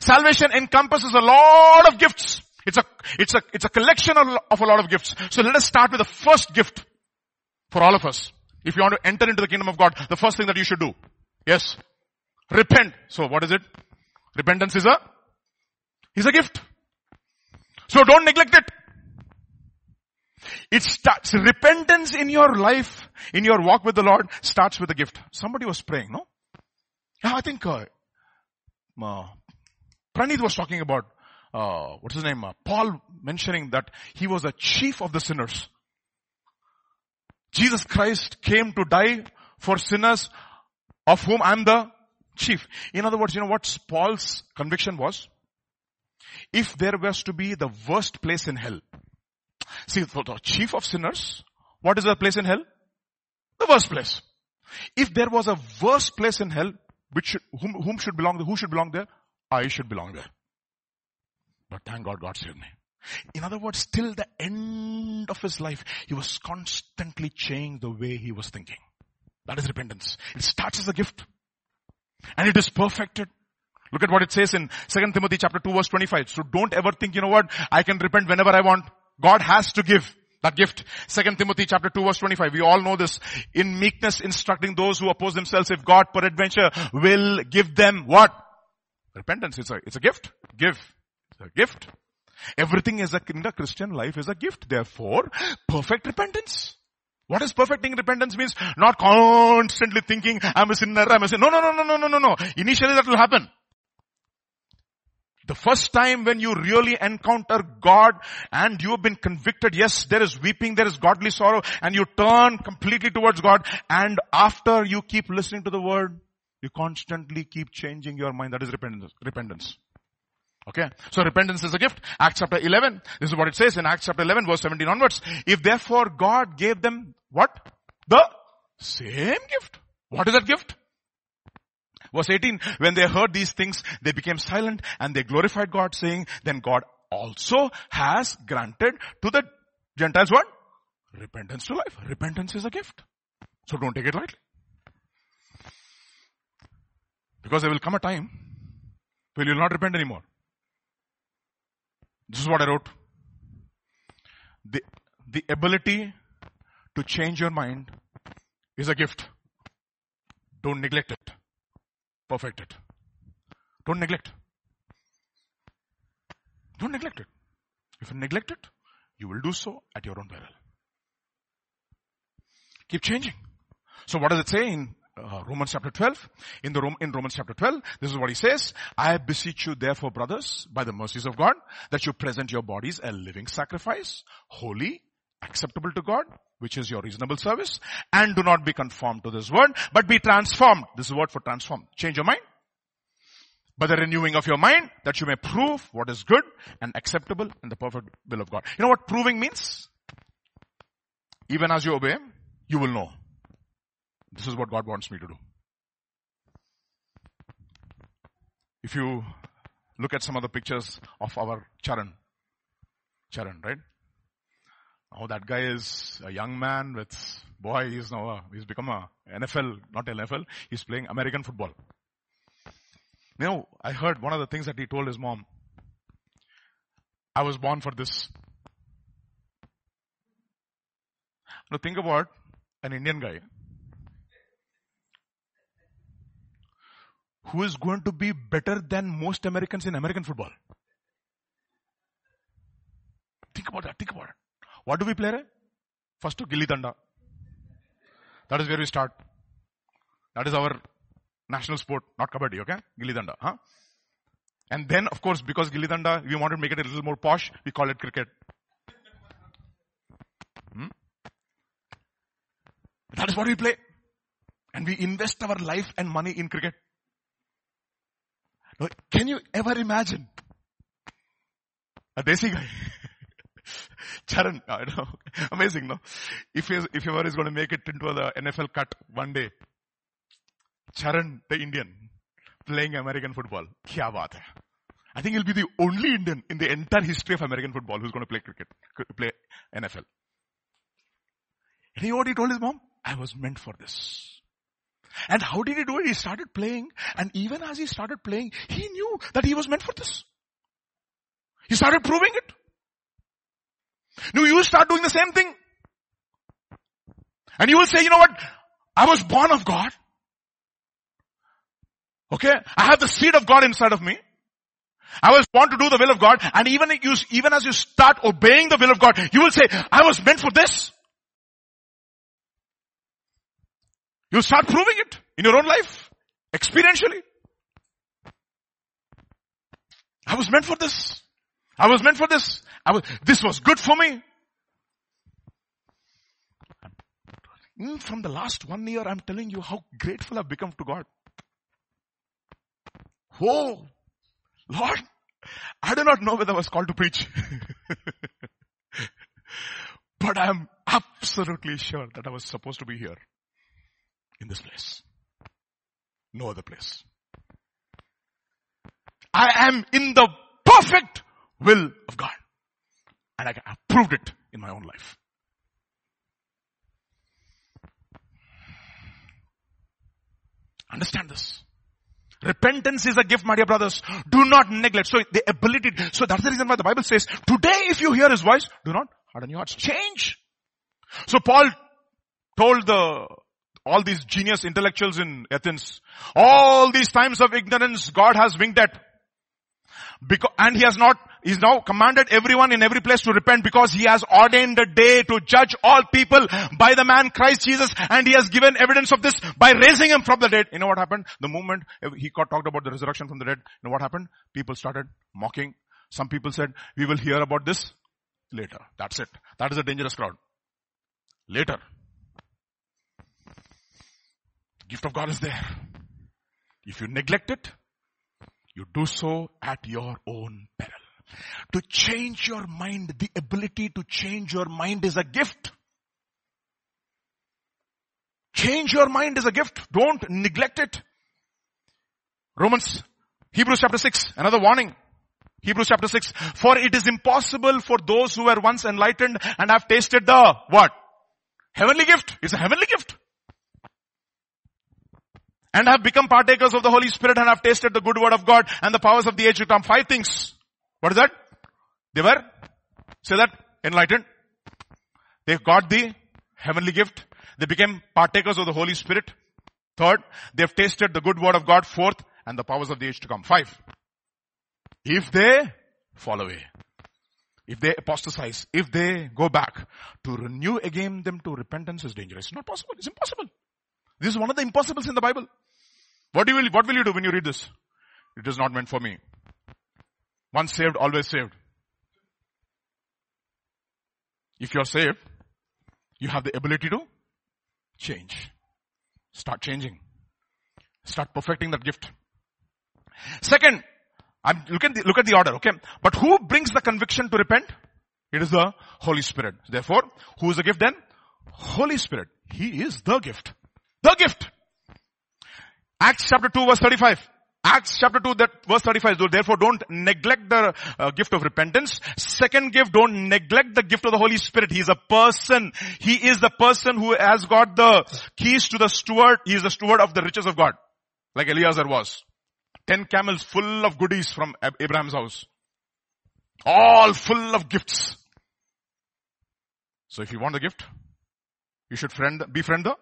Salvation encompasses a lot of gifts. It's a, it's a, it's a collection of, of a lot of gifts. So let us start with the first gift for all of us. If you want to enter into the kingdom of God, the first thing that you should do. Yes. Repent. So what is it? Repentance is a, is a gift. So don't neglect it. It starts, repentance in your life, in your walk with the Lord starts with a gift. Somebody was praying, no? I think, uh, uh, was talking about uh, what's his name? Uh, Paul mentioning that he was a chief of the sinners. Jesus Christ came to die for sinners of whom I'm the chief. In other words, you know what Paul's conviction was? If there was to be the worst place in hell. See, for the chief of sinners, what is the place in hell? The worst place. If there was a worst place in hell, which should, whom, whom should belong? Who should belong there? I should belong there. But thank God God saved me. In other words, till the end of his life, he was constantly changing the way he was thinking. That is repentance. It starts as a gift. And it is perfected. Look at what it says in 2 Timothy chapter 2 verse 25. So don't ever think, you know what, I can repent whenever I want. God has to give that gift. 2 Timothy chapter 2 verse 25. We all know this. In meekness instructing those who oppose themselves if God peradventure will give them what? Repentance. It's a, it's a gift. Give. It's a gift. Everything is a, in the Christian life is a gift. Therefore, perfect repentance. What is perfecting repentance means? Not constantly thinking, I'm a sinner, I'm a sinner. No, no, no, no, no, no, no, no. Initially that will happen. The first time when you really encounter God and you have been convicted, yes, there is weeping, there is godly sorrow, and you turn completely towards God, and after you keep listening to the word, you constantly keep changing your mind. That is repentance. repentance. Okay. So repentance is a gift. Acts chapter 11. This is what it says in Acts chapter 11 verse 17 onwards. If therefore God gave them what? The same gift. What is that gift? Verse 18. When they heard these things, they became silent and they glorified God saying, then God also has granted to the Gentiles what? Repentance to life. Repentance is a gift. So don't take it lightly. Because there will come a time when you will not repent anymore. This is what I wrote. The, the ability to change your mind is a gift. Don't neglect it. Perfect it. Don't neglect. Don't neglect it. If you neglect it, you will do so at your own peril. Keep changing. So what does it say in uh, Romans chapter 12. In the in Romans chapter 12, this is what he says. I beseech you therefore brothers, by the mercies of God, that you present your bodies a living sacrifice, holy, acceptable to God, which is your reasonable service, and do not be conformed to this word, but be transformed. This is word for transform. Change your mind. By the renewing of your mind, that you may prove what is good and acceptable in the perfect will of God. You know what proving means? Even as you obey, you will know this is what God wants me to do. If you look at some of the pictures of our Charan, Charan, right? Oh, that guy is a young man with, boy, he's now, a, he's become a NFL, not NFL, he's playing American football. Now I heard one of the things that he told his mom, I was born for this. Now think about an Indian guy who is going to be better than most Americans in American football. Think about that. Think about it. What do we play? First, Gilli Danda. That is where we start. That is our national sport, not kabaddi, okay? Gilli Danda, huh? And then, of course, because Gilli Danda, we wanted to make it a little more posh, we call it cricket. Hmm? That's what we play. And we invest our life and money in cricket. Now, can you ever imagine a desi guy? Charan, I don't know. Amazing, no? If he, if he ever is going to make it into the NFL cut one day, Charan, the Indian, playing American football. Kya baat hai? I think he'll be the only Indian in the entire history of American football who's going to play cricket, play NFL. And he he told his mom? I was meant for this. And how did he do it? He started playing and even as he started playing, he knew that he was meant for this. He started proving it. Now you start doing the same thing. And you will say, you know what? I was born of God. Okay? I have the seed of God inside of me. I was born to do the will of God. And even you, even as you start obeying the will of God, you will say, I was meant for this. You start proving it in your own life, experientially. I was meant for this. I was meant for this. I was, this was good for me. From the last one year, I'm telling you how grateful I've become to God. Oh, Lord, I do not know whether I was called to preach. but I am absolutely sure that I was supposed to be here in this place. No other place. I am in the perfect will of God. And I have proved it in my own life. Understand this. Repentance is a gift, my dear brothers. Do not neglect. So the ability, so that's the reason why the Bible says, today if you hear his voice, do not harden your hearts. Change. So Paul told the, all these genius intellectuals in Athens, all these times of ignorance God has winked at. Because, and he has not, he's now commanded everyone in every place to repent because he has ordained a day to judge all people by the man Christ Jesus and he has given evidence of this by raising him from the dead. You know what happened? The moment he got talked about the resurrection from the dead, you know what happened? People started mocking. Some people said, we will hear about this later. That's it. That is a dangerous crowd. Later. Gift of God is there. If you neglect it, you do so at your own peril. To change your mind, the ability to change your mind is a gift. Change your mind is a gift. Don't neglect it. Romans, Hebrews chapter 6, another warning. Hebrews chapter 6. For it is impossible for those who were once enlightened and have tasted the what? Heavenly gift. It's a heavenly gift and have become partakers of the Holy Spirit and have tasted the good word of God and the powers of the age to come. Five things. What is that? They were, say that, enlightened. They got the heavenly gift. They became partakers of the Holy Spirit. Third, they've tasted the good word of God. Fourth, and the powers of the age to come. Five. If they fall away, if they apostatize, if they go back, to renew again them to repentance is dangerous. It's not possible. It's impossible. This is one of the impossibles in the Bible. What, will, what will you do when you read this? It is not meant for me. Once saved, always saved. If you're saved, you have the ability to change. Start changing. Start perfecting that gift. Second, I'm, look at the, look at the order, okay? But who brings the conviction to repent? It is the Holy Spirit. Therefore, who is the gift then? Holy Spirit. He is the gift. The gift. Acts chapter 2 verse 35. Acts chapter 2 that verse 35. Therefore don't neglect the uh, gift of repentance. Second gift, don't neglect the gift of the Holy Spirit. He is a person. He is the person who has got the keys to the steward. He is the steward of the riches of God. Like Eliezer was. Ten camels full of goodies from Abraham's house. All full of gifts. So if you want the gift, you should friend, befriend the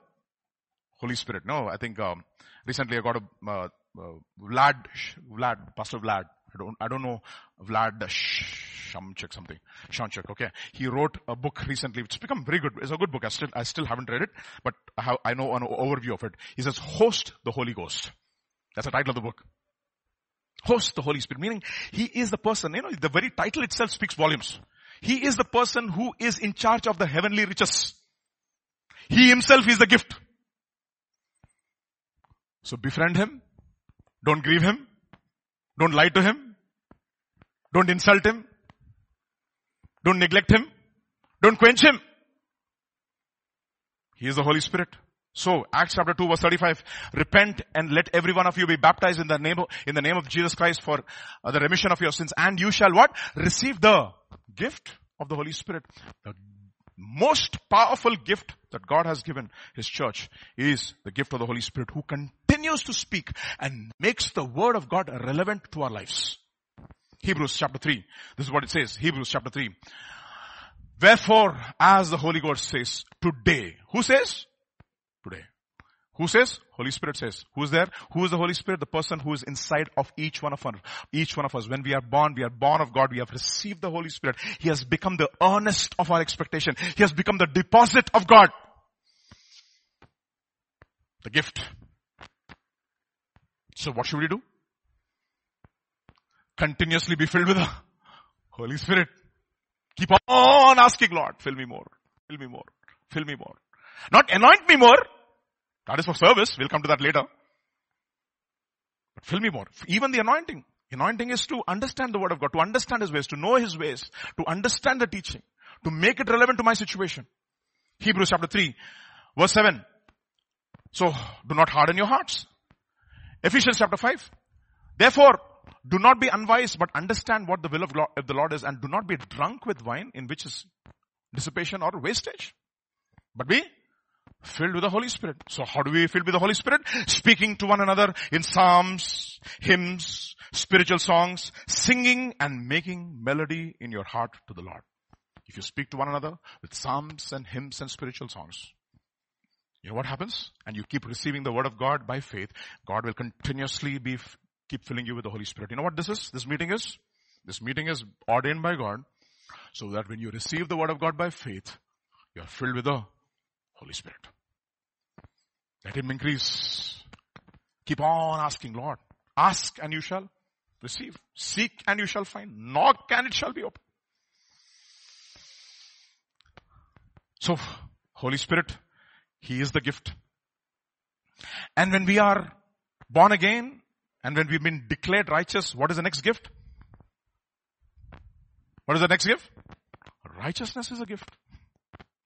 Holy Spirit. No, I think um, recently I got a uh, uh, Vlad, Vlad, Pastor Vlad. I don't, I don't know Vlad Shamchik something. Shamchik, okay. He wrote a book recently, which has become very good. It's a good book. I still, I still haven't read it, but I, have, I know an overview of it. He says, host the Holy Ghost. That's the title of the book. Host the Holy Spirit, meaning He is the person, you know, the very title itself speaks volumes. He is the person who is in charge of the heavenly riches. He himself is the gift. So befriend him. Don't grieve him. Don't lie to him. Don't insult him. Don't neglect him. Don't quench him. He is the Holy Spirit. So, Acts chapter 2 verse 35, repent and let every one of you be baptized in the name of, in the name of Jesus Christ for uh, the remission of your sins and you shall what? Receive the gift of the Holy Spirit. The most powerful gift that God has given His church is the gift of the Holy Spirit who continues to speak and makes the word of God relevant to our lives. Hebrews chapter 3. This is what it says. Hebrews chapter 3. Wherefore, as the Holy Ghost says, today. Who says? Who says? Holy Spirit says. Who's there? Who is the Holy Spirit? The person who is inside of each one of us. Each one of us. When we are born, we are born of God. We have received the Holy Spirit. He has become the earnest of our expectation. He has become the deposit of God. The gift. So what should we do? Continuously be filled with the Holy Spirit. Keep on asking Lord, fill me more, fill me more, fill me more. Not anoint me more. That is for service. We'll come to that later. But fill me more. Even the anointing. Anointing is to understand the word of God, to understand his ways, to know his ways, to understand the teaching, to make it relevant to my situation. Hebrews chapter 3, verse 7. So, do not harden your hearts. Ephesians chapter 5. Therefore, do not be unwise, but understand what the will of the Lord is and do not be drunk with wine in which is dissipation or wastage. But be filled with the Holy Spirit. So how do we fill with the Holy Spirit? Speaking to one another in psalms, hymns, spiritual songs, singing and making melody in your heart to the Lord. If you speak to one another with psalms and hymns and spiritual songs, you know what happens? And you keep receiving the word of God by faith, God will continuously be keep filling you with the Holy Spirit. You know what this is? This meeting is? This meeting is ordained by God so that when you receive the word of God by faith, you are filled with the Holy Spirit. Let Him increase. Keep on asking, Lord. Ask and you shall receive. Seek and you shall find. Knock and it shall be open. So, Holy Spirit, He is the gift. And when we are born again, and when we've been declared righteous, what is the next gift? What is the next gift? Righteousness is a gift.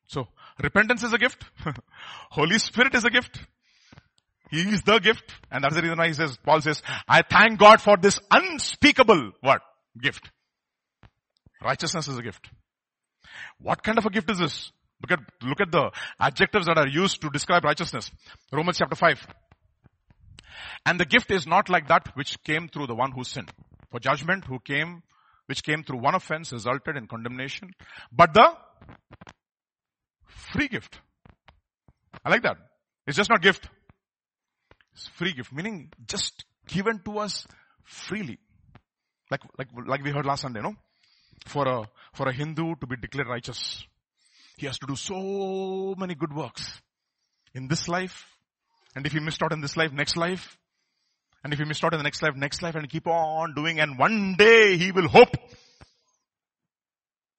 So, repentance is a gift. Holy Spirit is a gift. He is the gift. And that's the reason why he says, Paul says, I thank God for this unspeakable what? Gift. Righteousness is a gift. What kind of a gift is this? Look at, look at the adjectives that are used to describe righteousness. Romans chapter 5. And the gift is not like that which came through the one who sinned. For judgment who came, which came through one offense resulted in condemnation. But the free gift. I like that. It's just not gift. It's free gift, meaning just given to us freely. Like, like, like we heard last Sunday, no? For a, for a Hindu to be declared righteous, he has to do so many good works in this life. And if he missed out in this life, next life, and if he missed out in the next life, next life, and keep on doing, and one day he will hope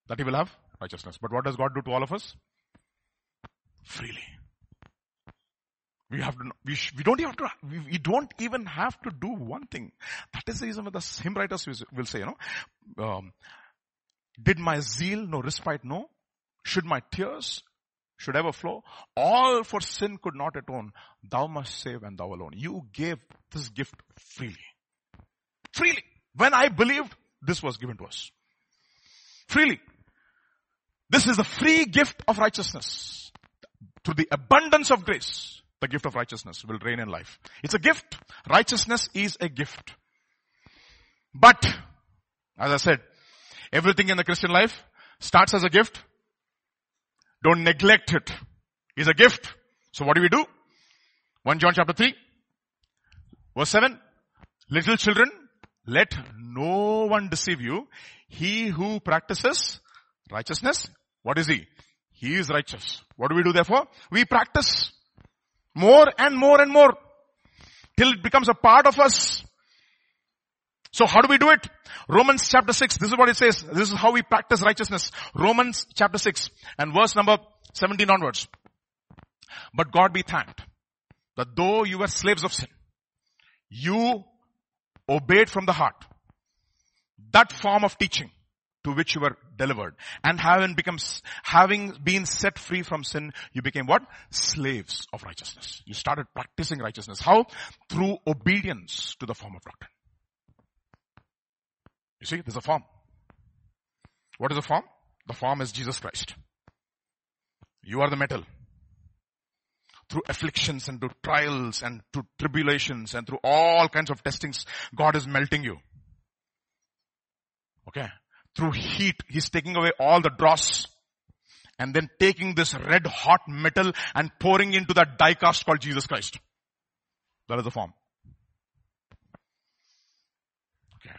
that he will have righteousness. But what does God do to all of us? Freely. We have to, we, sh- we don't have to, we, we, don't even have to do one thing. That is the reason why the hymn writers will say, you know, um, did my zeal no respite know? Should my tears should ever flow. All for sin could not atone. Thou must save and thou alone. You gave this gift freely. Freely. When I believed, this was given to us. Freely. This is the free gift of righteousness. Through the abundance of grace, the gift of righteousness will reign in life. It's a gift. Righteousness is a gift. But, as I said, everything in the Christian life starts as a gift don't neglect it. It's a gift. So what do we do? 1 John chapter 3, verse 7. Little children, let no one deceive you. He who practices righteousness, what is he? He is righteous. What do we do therefore? We practice more and more and more till it becomes a part of us. So how do we do it? Romans chapter 6, this is what it says. This is how we practice righteousness. Romans chapter 6 and verse number 17 onwards. But God be thanked that though you were slaves of sin, You obeyed from the heart. That form of teaching to which you were delivered and having become, having been set free from sin, you became what? Slaves of righteousness. You started practicing righteousness. How? Through obedience to the form of doctrine. You see, there's a form. What is the form? The form is Jesus Christ. You are the metal. Through afflictions and through trials and through tribulations and through all kinds of testings, God is melting you. Okay. Through heat, He's taking away all the dross and then taking this red hot metal and pouring into that die cast called Jesus Christ. That is the form. Okay.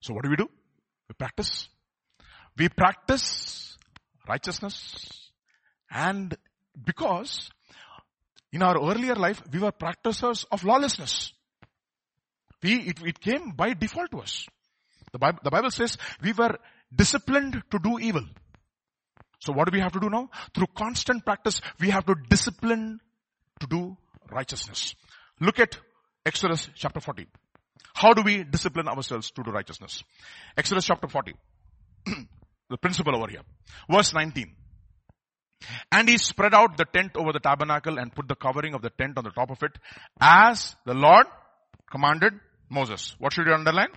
So what do we do? We practice. We practice righteousness and because in our earlier life we were practitioners of lawlessness. We, it, it came by default to us. The Bible, the Bible says we were disciplined to do evil. So what do we have to do now? Through constant practice, we have to discipline to do righteousness. Look at Exodus chapter 40. How do we discipline ourselves to do righteousness? Exodus chapter 40. the principle over here. Verse 19. And he spread out the tent over the tabernacle and put the covering of the tent on the top of it as the Lord commanded Moses. What should you underline?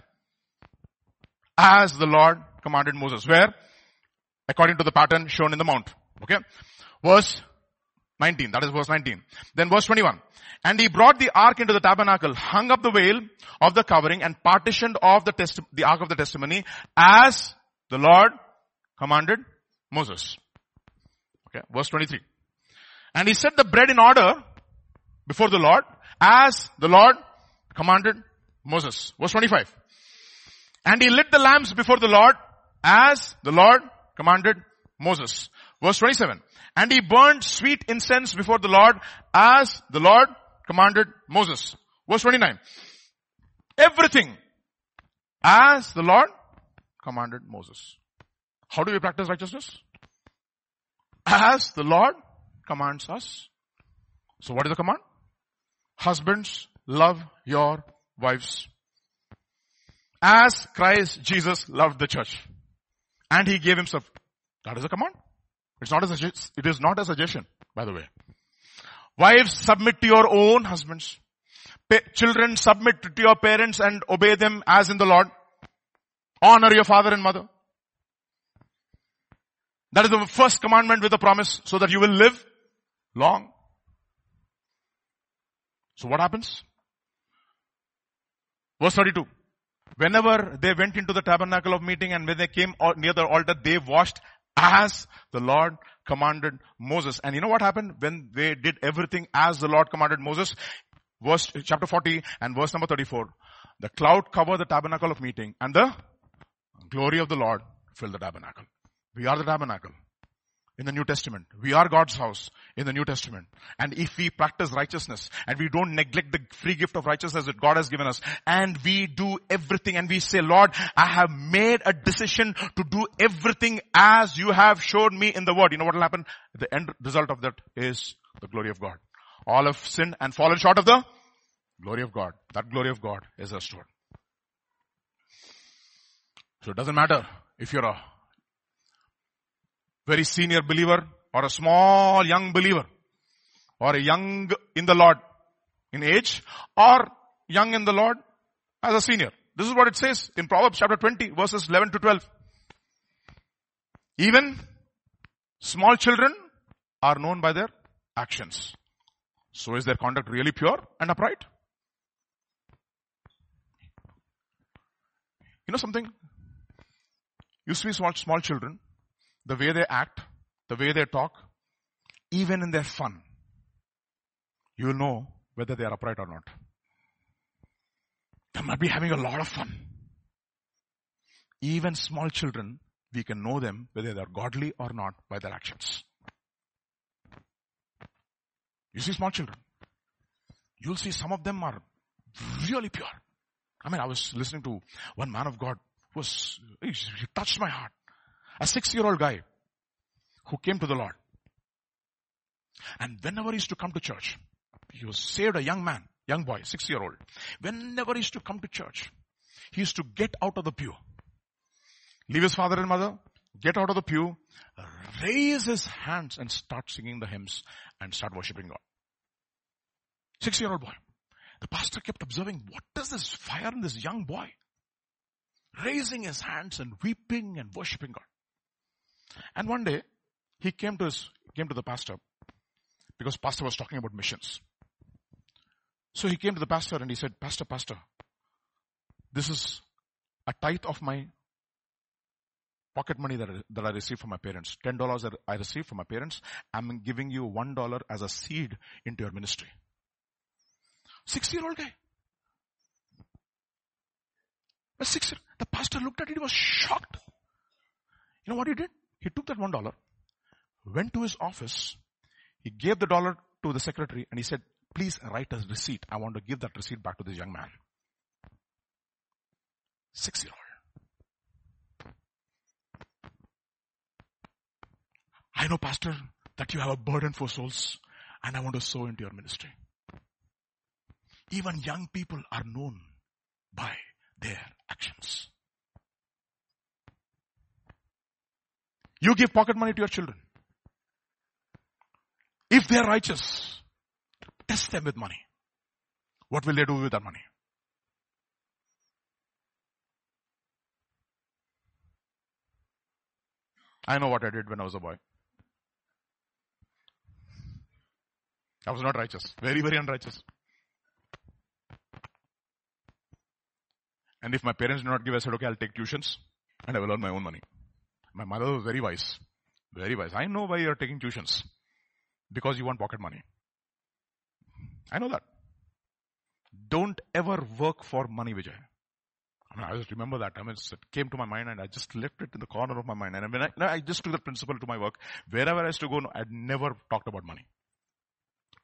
As the Lord commanded Moses. Where? According to the pattern shown in the mount. Okay. Verse 19. That is verse 19. Then verse 21. And he brought the ark into the tabernacle, hung up the veil of the covering and partitioned off the, testi- the ark of the testimony as the Lord commanded Moses. Okay, verse 23. And he set the bread in order before the Lord as the Lord commanded Moses. Verse 25. And he lit the lamps before the Lord as the Lord commanded Moses. Verse 27. And he burned sweet incense before the Lord as the Lord commanded Moses. Verse 29. Everything as the Lord commanded Moses. How do we practice righteousness? as the Lord commands us. So what is the command? Husbands, love your wives. As Christ Jesus loved the church. And he gave himself. That is a command. It's not a suggestion. It is not a suggestion, by the way. Wives, submit to your own husbands. Pa- children, submit to your parents and obey them as in the Lord. Honor your father and mother. That is the first commandment with a promise so that you will live long. So what happens? Verse 32. Whenever they went into the tabernacle of meeting and when they came near the altar, they washed as the Lord commanded Moses. And you know what happened when they did everything as the Lord commanded Moses? Verse, chapter 40 and verse number 34. The cloud covered the tabernacle of meeting and the glory of the Lord filled the tabernacle. We are the tabernacle in the New Testament. We are God's house in the New Testament. And if we practice righteousness and we don't neglect the free gift of righteousness that God has given us and we do everything and we say, Lord, I have made a decision to do everything as you have showed me in the word. You know what will happen? The end result of that is the glory of God. All have sinned and fallen short of the glory of God. That glory of God is restored. So it doesn't matter if you're a very senior believer or a small young believer or a young in the Lord in age or young in the Lord as a senior. This is what it says in Proverbs chapter 20 verses 11 to 12. Even small children are known by their actions. So is their conduct really pure and upright? You know something? You see small, small children, the way they act, the way they talk, even in their fun, you will know whether they are upright or not. They might be having a lot of fun. Even small children, we can know them whether they are godly or not by their actions. You see small children. You'll see some of them are really pure. I mean, I was listening to one man of God who was, he touched my heart. A six year old guy who came to the Lord. And whenever he used to come to church, he was saved a young man. young boy, six year old. Whenever he used to come to church, he used to get out of the pew, leave his father and mother, get out of the pew, raise his hands and start singing the hymns and start worshiping God. Six year old boy. The pastor kept observing, what does this fire in this young boy? Raising his hands and weeping and worshiping God. And one day, he came to his, came to the pastor because pastor was talking about missions. So he came to the pastor and he said, Pastor, Pastor, this is a tithe of my pocket money that I, that I received from my parents. Ten dollars I received from my parents. I'm giving you one dollar as a seed into your ministry. Six year old guy. A six the pastor looked at it, he was shocked. You know what he did? He took that one dollar, went to his office, he gave the dollar to the secretary and he said, please write a receipt. I want to give that receipt back to this young man. Six year old. I know, Pastor, that you have a burden for souls and I want to sow into your ministry. Even young people are known by their actions. You give pocket money to your children. If they are righteous, test them with money. What will they do with that money? I know what I did when I was a boy. I was not righteous. Very, very unrighteous. And if my parents did not give, I said, okay, I'll take tuitions and I will earn my own money. My mother was very wise. Very wise. I know why you're taking tuitions. Because you want pocket money. I know that. Don't ever work for money, Vijay. I, mean, I just remember that. I mean, it came to my mind and I just left it in the corner of my mind. And when I, I just took the principle to my work, wherever I used to go, I'd never talked about money.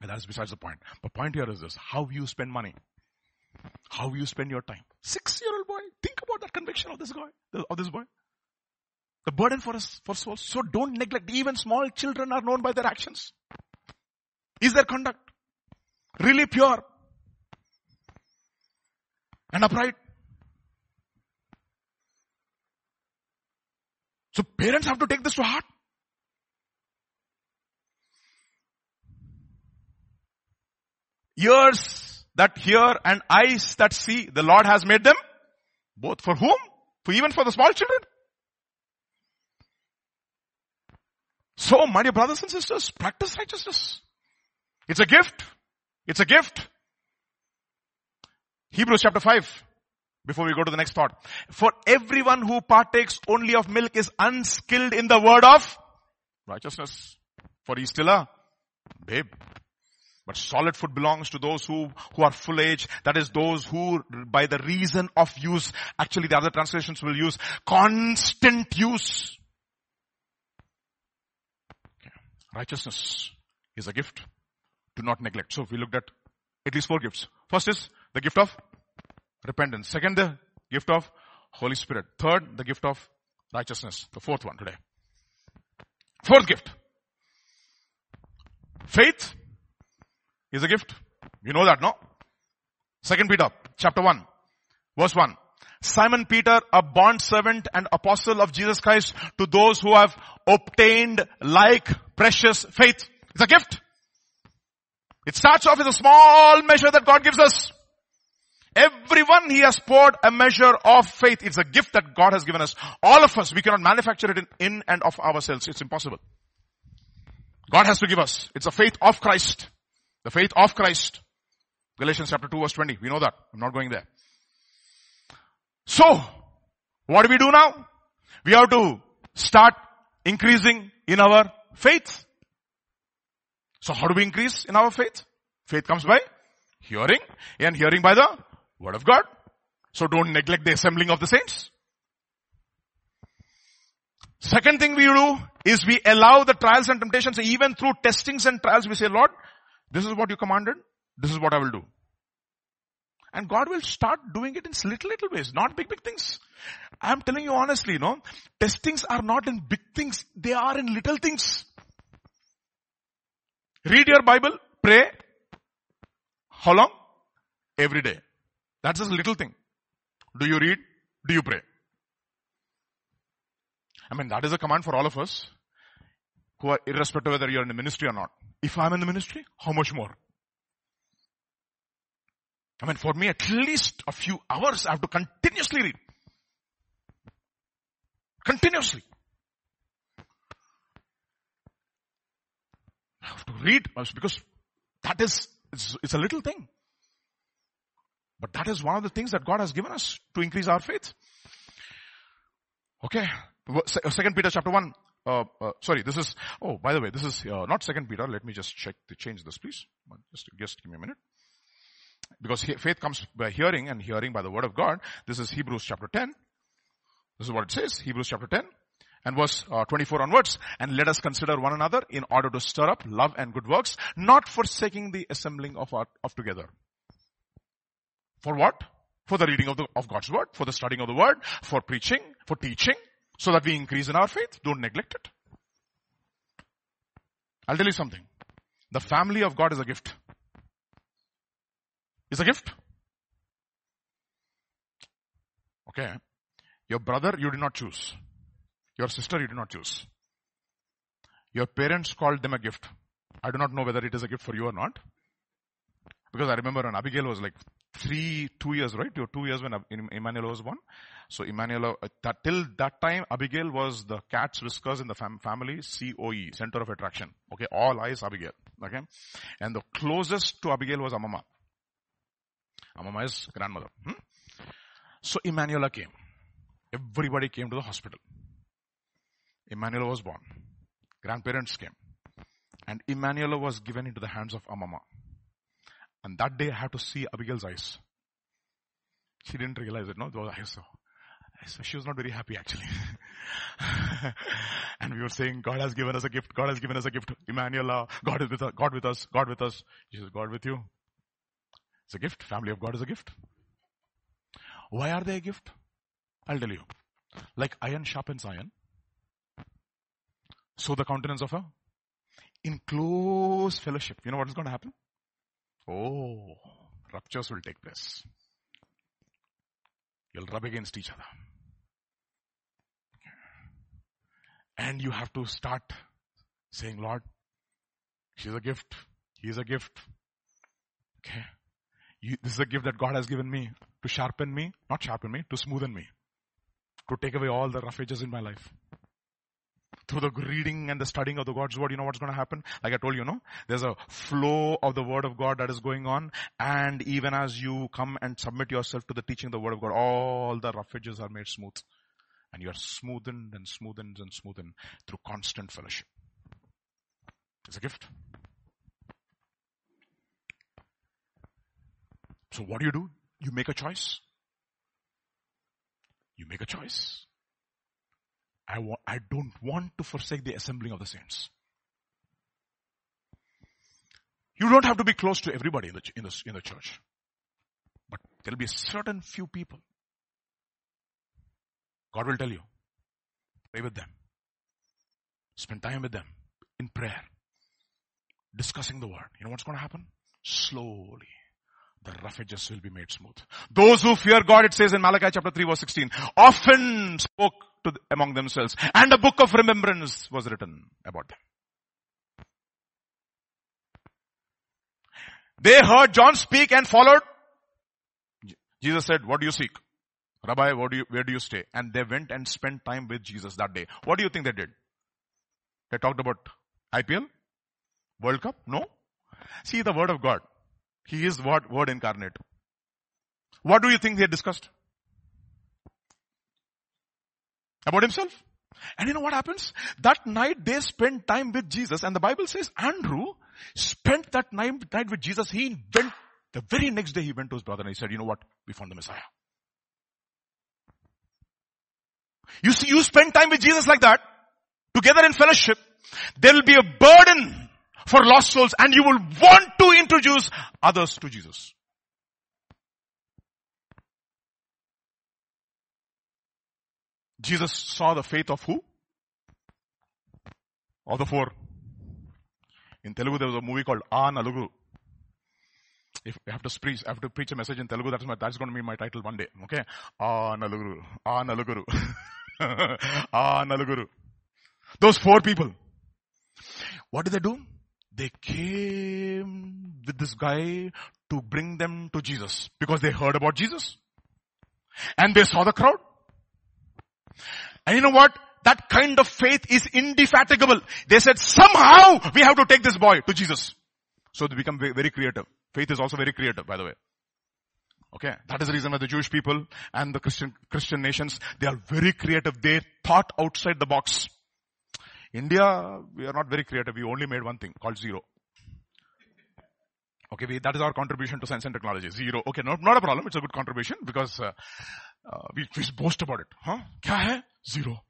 And that's besides the point. But point here is this, how you spend money. How you spend your time. Six year old boy, think about that conviction of this guy, of this boy. The burden for us, for souls. So don't neglect. Even small children are known by their actions. Is their conduct really pure and upright? So parents have to take this to heart. Ears that hear and eyes that see, the Lord has made them. Both for whom? For even for the small children. So, my dear brothers and sisters, practice righteousness. It's a gift. It's a gift. Hebrews chapter 5. Before we go to the next thought. For everyone who partakes only of milk is unskilled in the word of righteousness. For he's still a babe. But solid food belongs to those who, who are full age. That is those who by the reason of use, actually the other translations will use constant use. Righteousness is a gift to not neglect. So we looked at at least four gifts. First is the gift of repentance. Second, the gift of Holy Spirit. Third, the gift of righteousness. The fourth one today. Fourth gift. Faith is a gift. You know that, no? Second Peter, chapter 1, verse 1. Simon Peter, a bond servant and apostle of Jesus Christ to those who have obtained like precious faith. It's a gift. It starts off with a small measure that God gives us. Everyone he has poured a measure of faith. It's a gift that God has given us. All of us, we cannot manufacture it in, in and of ourselves. It's impossible. God has to give us. It's a faith of Christ. The faith of Christ. Galatians chapter 2 verse 20. We know that. I'm not going there. So, what do we do now? We have to start increasing in our faith. So how do we increase in our faith? Faith comes by hearing and hearing by the word of God. So don't neglect the assembling of the saints. Second thing we do is we allow the trials and temptations even through testings and trials we say, Lord, this is what you commanded. This is what I will do. And God will start doing it in little, little ways, not big, big things. I'm telling you honestly, you know, testings are not in big things. They are in little things. Read your Bible, pray. How long? every day. That's a little thing. Do you read? Do you pray? I mean, that is a command for all of us who are irrespective whether you're in the ministry or not. If I'm in the ministry, how much more? I mean, for me, at least a few hours, I have to continuously read. Continuously. I have to read because that is, it's, it's a little thing. But that is one of the things that God has given us to increase our faith. Okay. Second Peter chapter 1. Uh, uh, sorry, this is, oh, by the way, this is uh, not second Peter. Let me just check to change this, please. Just, just give me a minute. Because faith comes by hearing and hearing by the word of God. This is Hebrews chapter 10. This is what it says. Hebrews chapter 10 and verse uh, 24 onwards. And let us consider one another in order to stir up love and good works, not forsaking the assembling of our, of together. For what? For the reading of the, of God's word, for the studying of the word, for preaching, for teaching, so that we increase in our faith. Don't neglect it. I'll tell you something. The family of God is a gift. It's a gift. Okay. Your brother you did not choose. Your sister you did not choose. Your parents called them a gift. I do not know whether it is a gift for you or not. Because I remember when Abigail was like three, two years, right? Your two years when Emmanuel was born. So Emmanuel, uh, till that time, Abigail was the cat's whiskers in the fam- family, COE, center of attraction. Okay, all eyes Abigail. Okay, and the closest to Abigail was Amama. Amama is grandmother. Hmm? So Emmanuel came. Everybody came to the hospital. Emmanuel was born. Grandparents came. And Emmanuel was given into the hands of Amama. And that day I had to see Abigail's eyes. She didn't realize it, no? Those eyes. So, so she was not very happy actually. and we were saying, God has given us a gift. God has given us a gift. Emmanuel, God is with us. God with us. God with us. She says, God with you. It's a gift. Family of God is a gift. Why are they a gift? I'll tell you. Like iron sharpens iron. So the countenance of a in close fellowship. You know what is going to happen? Oh, ruptures will take place. You'll rub against each other. And you have to start saying, Lord, she's a gift. He's a gift. Okay. This is a gift that God has given me to sharpen me, not sharpen me, to smoothen me, to take away all the rough edges in my life through the reading and the studying of the God's word, you know what's going to happen? Like I told you, no? There's a flow of the word of God that is going on. And even as you come and submit yourself to the teaching of the word of God, all the rough edges are made smooth. And you are smoothened and smoothened and smoothened through constant fellowship. It's a gift. So what do you do? You make a choice. You make a choice. I, wa- I don't want to forsake the assembling of the saints. You don't have to be close to everybody in the, in the, in the church. But there'll be a certain few people. God will tell you. Pray with them. Spend time with them in prayer. Discussing the word. You know what's going to happen? Slowly. The rough edges will be made smooth. Those who fear God, it says in Malachi chapter 3 verse 16, often spoke to, among themselves. And a book of remembrance was written about them. They heard John speak and followed. Jesus said, what do you seek? Rabbi, do you, where do you stay? And they went and spent time with Jesus that day. What do you think they did? They talked about IPL? World Cup? No. See the word of God. He is word, word incarnate. What do you think they discussed? About himself. And you know what happens? That night they spent time with Jesus and the Bible says Andrew spent that night, night with Jesus. He went, the very next day he went to his brother and he said, you know what? We found the Messiah. You see, you spend time with Jesus like that, together in fellowship, there will be a burden for lost souls and you will want to introduce others to Jesus. Jesus saw the faith of who? Of the four. In Telugu there was a movie called Aa Nalugu. if I have to preach, I have to preach a message in Telugu, that's my, that's going to be my title one day. Okay. Ah, Naluguru. Ah, Naluguru. ah, Naluguru. Those four people. What did they do? They came with this guy to bring them to Jesus because they heard about Jesus. And they saw the crowd. And you know what? That kind of faith is indefatigable. They said somehow we have to take this boy to Jesus. So they become very creative. Faith is also very creative, by the way. Okay. That is the reason why the Jewish people and the Christian, Christian nations, they are very creative. They thought outside the box. India, we are not very creative. We only made one thing called zero. Okay, we, that is our contribution to science and technology. Zero. Okay, no, not a problem. It's a good contribution because uh, uh, we, we boast about it. Huh? Kya hai? Zero.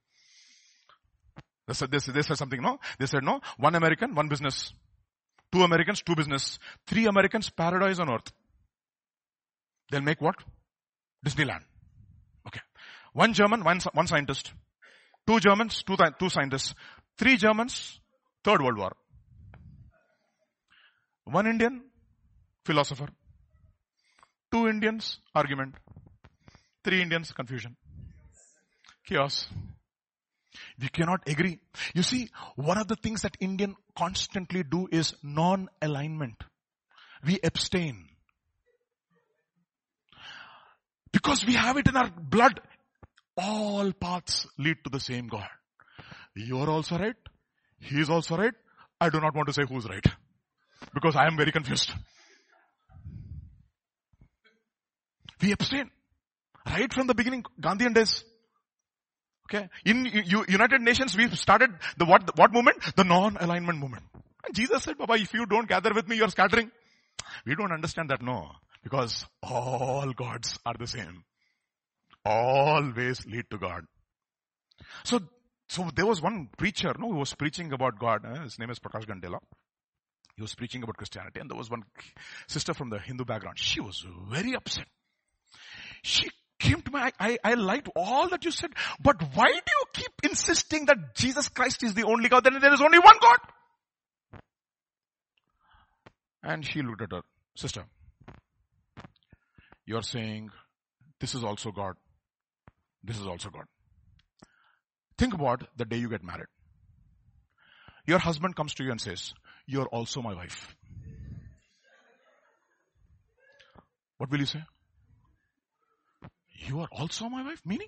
They said, they, they said something, no? They said, no, one American, one business. Two Americans, two business. Three Americans, paradise on earth. They'll make what? Disneyland. Okay. One German, one, one scientist. Two Germans, two, two scientists. Three Germans, third world war. One Indian, philosopher. Two Indians, argument. Three Indians, confusion. Chaos. We cannot agree. You see, one of the things that Indian constantly do is non-alignment. We abstain. Because we have it in our blood. All paths lead to the same God. You're also right. He is also right. I do not want to say who's right. Because I am very confused. We abstain. Right from the beginning, Gandhian days. Okay. In United Nations, we've started the what, what movement? The non-alignment movement. And Jesus said, Baba, if you don't gather with me, you're scattering. We don't understand that, no. Because all gods are the same. Always lead to God. So, so there was one preacher, no, who was preaching about God. Eh? His name is Prakash Gandela. He was preaching about Christianity and there was one sister from the Hindu background. She was very upset. She came to me, I, I, I liked all that you said, but why do you keep insisting that Jesus Christ is the only God? Then there is only one God. And she looked at her, sister, you're saying this is also God. This is also God. Think about the day you get married. Your husband comes to you and says, you're also my wife. What will you say? You are also my wife? Meaning?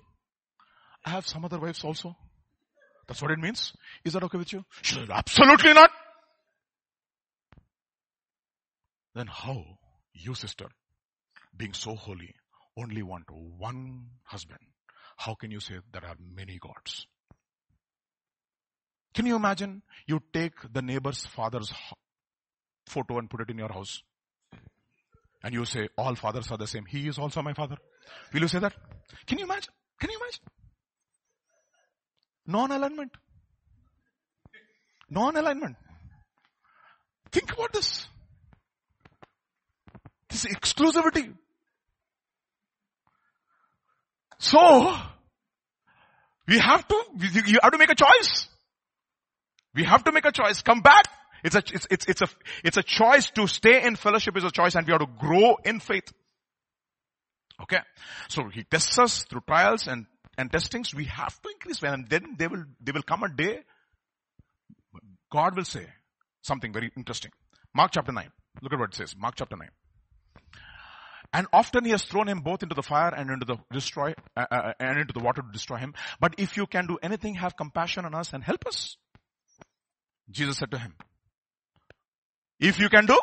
I have some other wives also. That's what it means. Is that okay with you? Said, absolutely not. Then how, you sister, being so holy, only want one husband, how can you say there are many gods? Can you imagine you take the neighbor's father's photo and put it in your house? And you say, all fathers are the same. He is also my father. Will you say that? Can you imagine? Can you imagine? Non-alignment. Non-alignment. Think about this. This exclusivity. So, we have to, you have to make a choice. We have to make a choice. Come back. It's a, it's, it's, it's a, it's a choice to stay in fellowship is a choice and we have to grow in faith. Okay. So he tests us through trials and, and testings. We have to increase faith and then they will, they will come a day. God will say something very interesting. Mark chapter 9. Look at what it says. Mark chapter 9. And often he has thrown him both into the fire and into the destroy, uh, uh, and into the water to destroy him. But if you can do anything, have compassion on us and help us. Jesus said to him, if you can do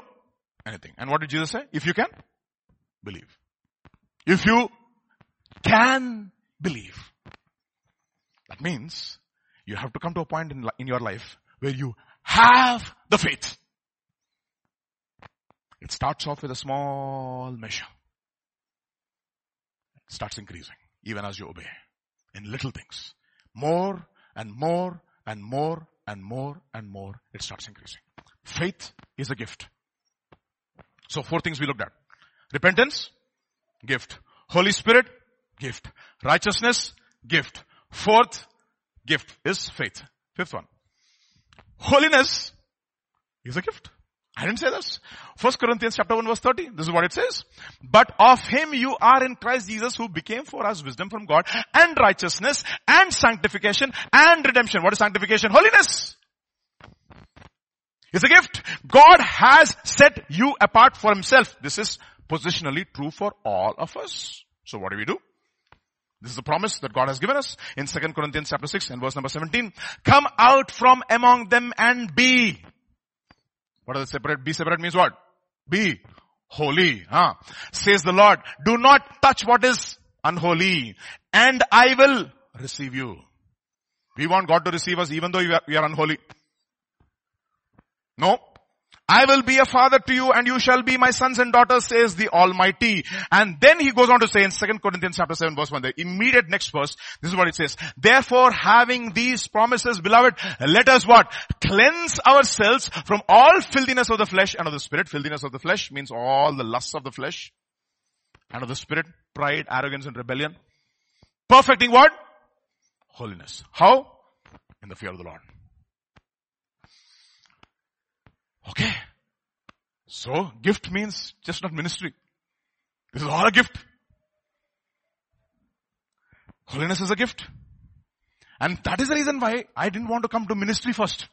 anything. And what did Jesus say? If you can, believe. If you can believe. That means you have to come to a point in, in your life where you have the faith. It starts off with a small measure. It starts increasing even as you obey in little things. More and more and more and more and more it starts increasing. Faith is a gift. So four things we looked at. Repentance, gift. Holy Spirit, gift. Righteousness, gift. Fourth gift is faith. Fifth one. Holiness is a gift. I didn't say this. First Corinthians chapter 1 verse 30. This is what it says. But of him you are in Christ Jesus who became for us wisdom from God and righteousness and sanctification and redemption. What is sanctification? Holiness. It's a gift. God has set you apart for himself. This is positionally true for all of us. So what do we do? This is the promise that God has given us in 2 Corinthians chapter 6 and verse number 17. Come out from among them and be. What does separate? Be separate means what? Be holy. Huh? Says the Lord, do not touch what is unholy and I will receive you. We want God to receive us even though we are, we are unholy. No. I will be a father to you and you shall be my sons and daughters says the Almighty. And then he goes on to say in 2 Corinthians chapter 7 verse 1, the immediate next verse, this is what it says. Therefore having these promises beloved, let us what? Cleanse ourselves from all filthiness of the flesh and of the spirit. Filthiness of the flesh means all the lusts of the flesh and of the spirit, pride, arrogance and rebellion. Perfecting what? Holiness. How? In the fear of the Lord. Okay. So gift means just not ministry. This is all a gift. Holiness is a gift. And that is the reason why I didn't want to come to ministry first.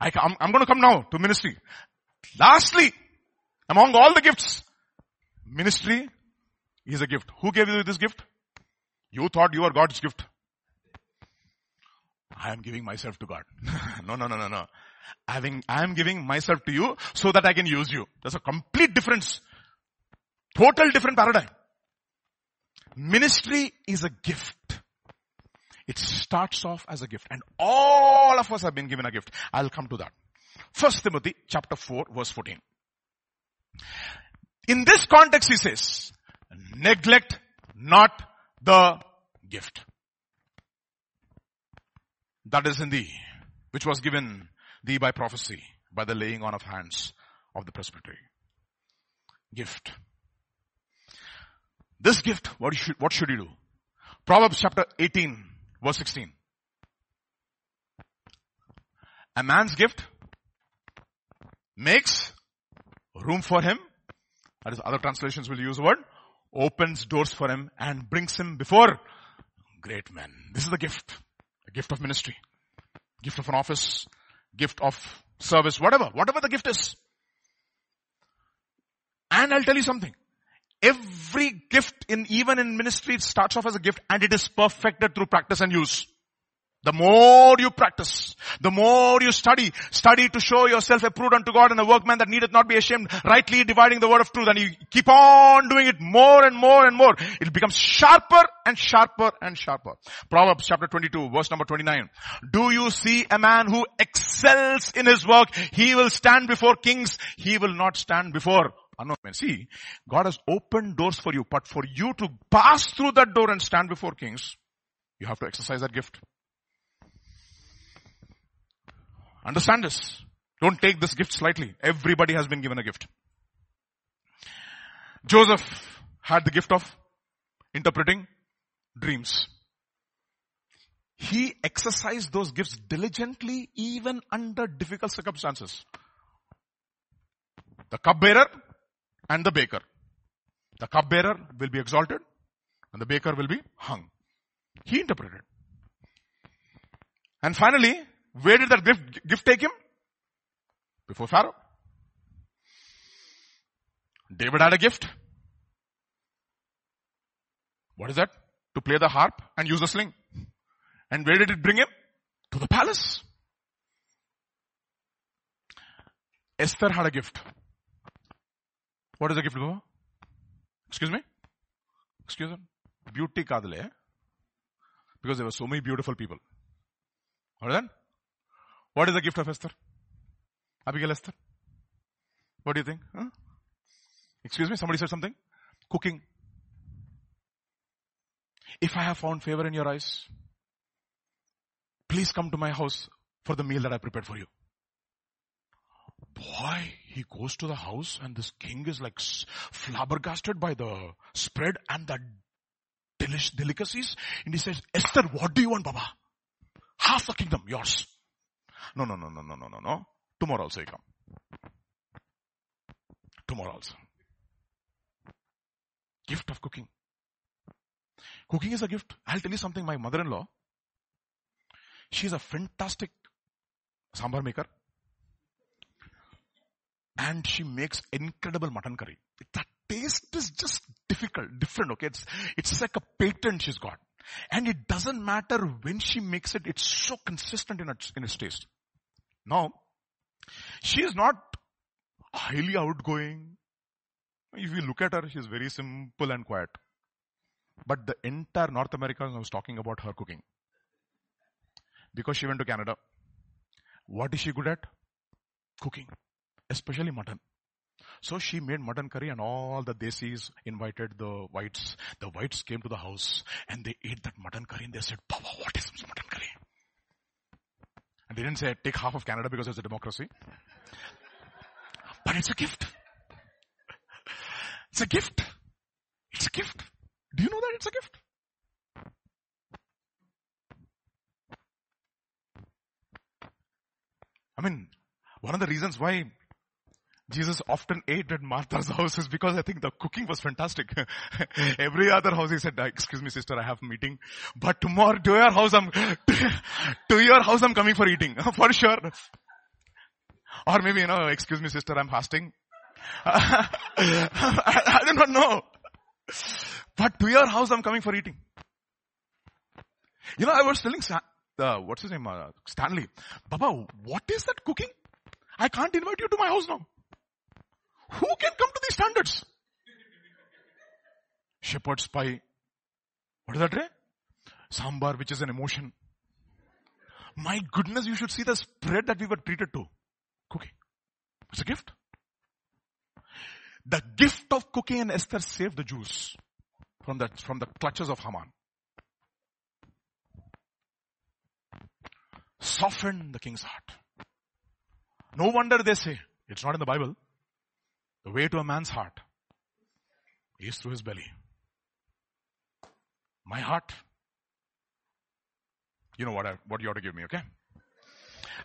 I, am I'm going to come now to ministry. Lastly, among all the gifts, ministry is a gift. Who gave you this gift? You thought you were God's gift. I am giving myself to God. no, no, no, no, no I am giving myself to you so that I can use you. There's a complete difference. Total different paradigm. Ministry is a gift. It starts off as a gift and all of us have been given a gift. I'll come to that. First Timothy chapter 4 verse 14. In this context he says, neglect not the gift. That is in the, which was given thee by prophecy, by the laying on of hands of the presbytery. Gift. This gift, what should, what should you do? Proverbs chapter 18 verse 16. A man's gift makes room for him. That is other translations will use the word. Opens doors for him and brings him before great men. This is the gift. The gift of ministry. Gift of an office gift of service, whatever, whatever the gift is. And I'll tell you something. Every gift in, even in ministry, it starts off as a gift and it is perfected through practice and use. The more you practice, the more you study, study to show yourself approved unto God and a workman that needeth not be ashamed, rightly dividing the word of truth. And you keep on doing it more and more and more. It becomes sharper and sharper and sharper. Proverbs chapter 22 verse number 29. Do you see a man who excels in his work? He will stand before kings. He will not stand before unknown men. See, God has opened doors for you, but for you to pass through that door and stand before kings, you have to exercise that gift. Understand this. Don't take this gift slightly. Everybody has been given a gift. Joseph had the gift of interpreting dreams. He exercised those gifts diligently even under difficult circumstances. The cupbearer and the baker. The cupbearer will be exalted and the baker will be hung. He interpreted. And finally, where did that gift, gift take him? Before Pharaoh. David had a gift. What is that? To play the harp and use the sling. And where did it bring him? To the palace. Esther had a gift. What is the gift, Baba? Excuse me? Excuse me? Beauty kadale. Eh? Because there were so many beautiful people. That? What is the gift of Esther? Abigail Esther? What do you think? Huh? Excuse me, somebody said something? Cooking. If I have found favor in your eyes, please come to my house for the meal that I prepared for you. Boy, he goes to the house and this king is like flabbergasted by the spread and the delicacies. And he says, Esther, what do you want, Baba? Half the kingdom, yours. No, no, no, no, no, no, no, no. tomorrow also you come. Tomorrow also. Gift of cooking. Cooking is a gift. I'll tell you something, my mother-in-law, she's a fantastic sambar maker. And she makes incredible mutton curry. That taste is just difficult, different, okay? It's, it's like a patent she's got. And it doesn't matter when she makes it, it's so consistent in its, in its taste. Now, she is not highly outgoing. If you look at her, she's very simple and quiet. But the entire North America was talking about her cooking. Because she went to Canada. What is she good at? Cooking. Especially mutton. So she made mutton curry and all the desis invited the whites. The whites came to the house and they ate that mutton curry and they said, Baba, what is mutton curry? And they didn't say take half of Canada because it's a democracy. But it's a gift. It's a gift. It's a gift. Do you know that it's a gift? I mean, one of the reasons why Jesus often ate at Martha's houses because I think the cooking was fantastic. Every other house he said, excuse me sister, I have a meeting, but tomorrow to your house I'm, to your house I'm coming for eating, for sure. Or maybe, you know, excuse me sister, I'm fasting. I, I do not know. But to your house I'm coming for eating. You know, I was telling, uh, what's his name, uh, Stanley, Baba, what is that cooking? I can't invite you to my house now. Who can come to these standards? Shepherd's pie. What is that, Ray? Sambar, which is an emotion. My goodness, you should see the spread that we were treated to. Cooking. It's a gift. The gift of cooking and Esther saved the Jews from the, from the clutches of Haman. Soften the king's heart. No wonder they say, it's not in the Bible. The way to a man's heart is through his belly. My heart, you know what I, what you ought to give me, okay?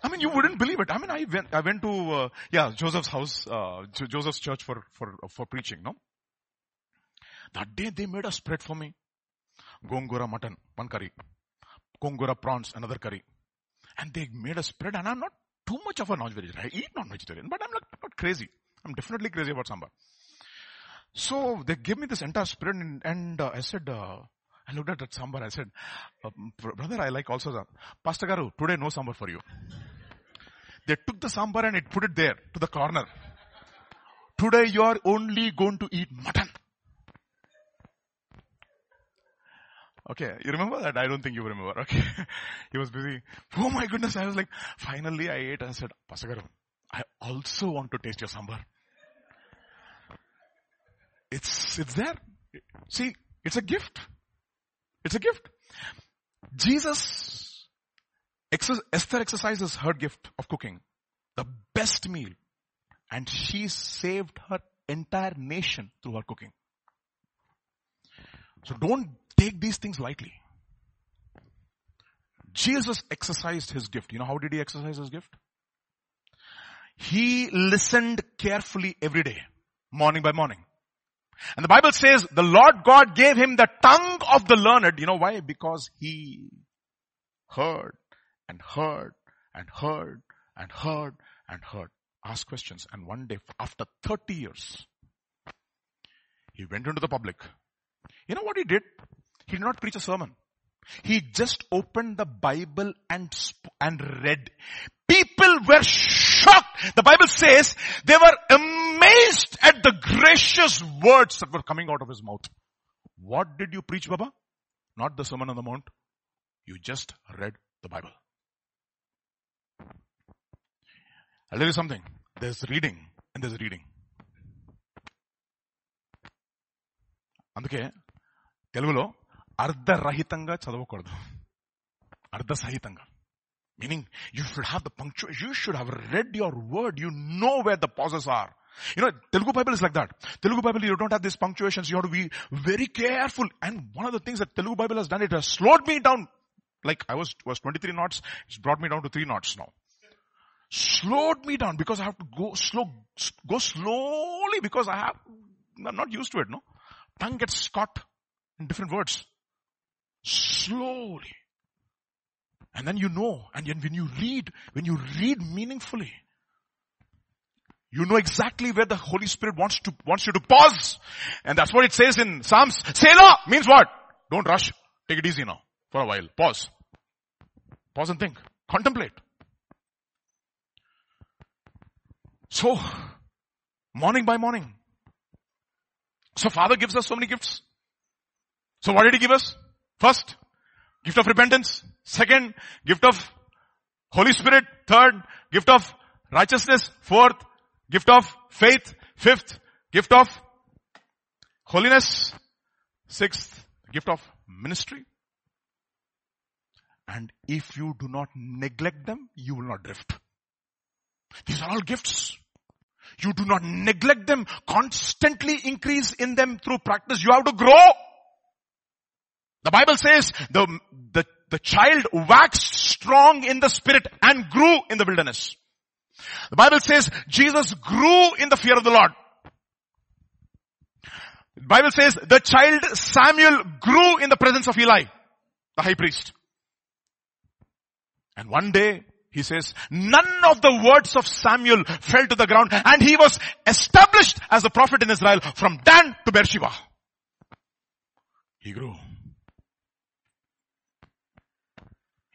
I mean, you wouldn't believe it. I mean, I went, I went to, uh, yeah, Joseph's house, uh, Joseph's church for, for, for preaching, no? That day they made a spread for me. Gongura mutton, one curry. Gongura prawns, another curry. And they made a spread and I'm not too much of a non-vegetarian. I eat non-vegetarian, but I'm not, not crazy. I'm definitely crazy about sambar. So they gave me this entire spread and, and uh, I said, uh, I looked at that sambar. I said, uh, brother, I like also that. Pastor Garu, today no sambar for you. They took the sambar and it put it there to the corner. Today you are only going to eat mutton. Okay, you remember that? I don't think you remember. Okay. he was busy. Oh my goodness, I was like, finally I ate and said, Pastor Garu, I also want to taste your sambar. It's, it's there. See, it's a gift. It's a gift. Jesus, Esther exercises her gift of cooking. The best meal. And she saved her entire nation through her cooking. So don't take these things lightly. Jesus exercised his gift. You know how did he exercise his gift? He listened carefully every day, morning by morning. And the Bible says the Lord God gave him the tongue of the learned. You know why? Because he heard and heard and heard and heard and heard. Ask questions. And one day, after 30 years, he went into the public. You know what he did? He did not preach a sermon. He just opened the Bible and, and read. People were shocked. The Bible says they were amazed at the gracious words that were coming out of his mouth. What did you preach, Baba? Not the Sermon on the Mount. You just read the Bible. I'll tell you something. There's reading and there's reading. అందుకే తెలుగులో అర్ధరహితంగా చదవకూడదు అర్ధసహితంగా Meaning, you should have the punctuation. You should have read your word. You know where the pauses are. You know, Telugu Bible is like that. Telugu Bible, you don't have these punctuations. You have to be very careful. And one of the things that Telugu Bible has done, it has slowed me down. Like I was, was 23 knots. It's brought me down to 3 knots now. slowed me down because I have to go slow, go slowly because I have, I'm not used to it, no? Tongue gets caught in different words. Slowly. And then you know, and then when you read, when you read meaningfully, you know exactly where the Holy Spirit wants to, wants you to pause. And that's what it says in Psalms. Selah means what? Don't rush. Take it easy now for a while. Pause. Pause and think. Contemplate. So, morning by morning. So Father gives us so many gifts. So what did He give us? First, gift of repentance. Second, gift of Holy Spirit. Third, gift of righteousness. Fourth, gift of faith. Fifth, gift of holiness. Sixth, gift of ministry. And if you do not neglect them, you will not drift. These are all gifts. You do not neglect them. Constantly increase in them through practice. You have to grow. The Bible says the, the, the child waxed strong in the spirit and grew in the wilderness. The Bible says Jesus grew in the fear of the Lord. The Bible says the child Samuel grew in the presence of Eli, the high priest. And one day he says, none of the words of Samuel fell to the ground and he was established as a prophet in Israel from Dan to Beersheba. He grew.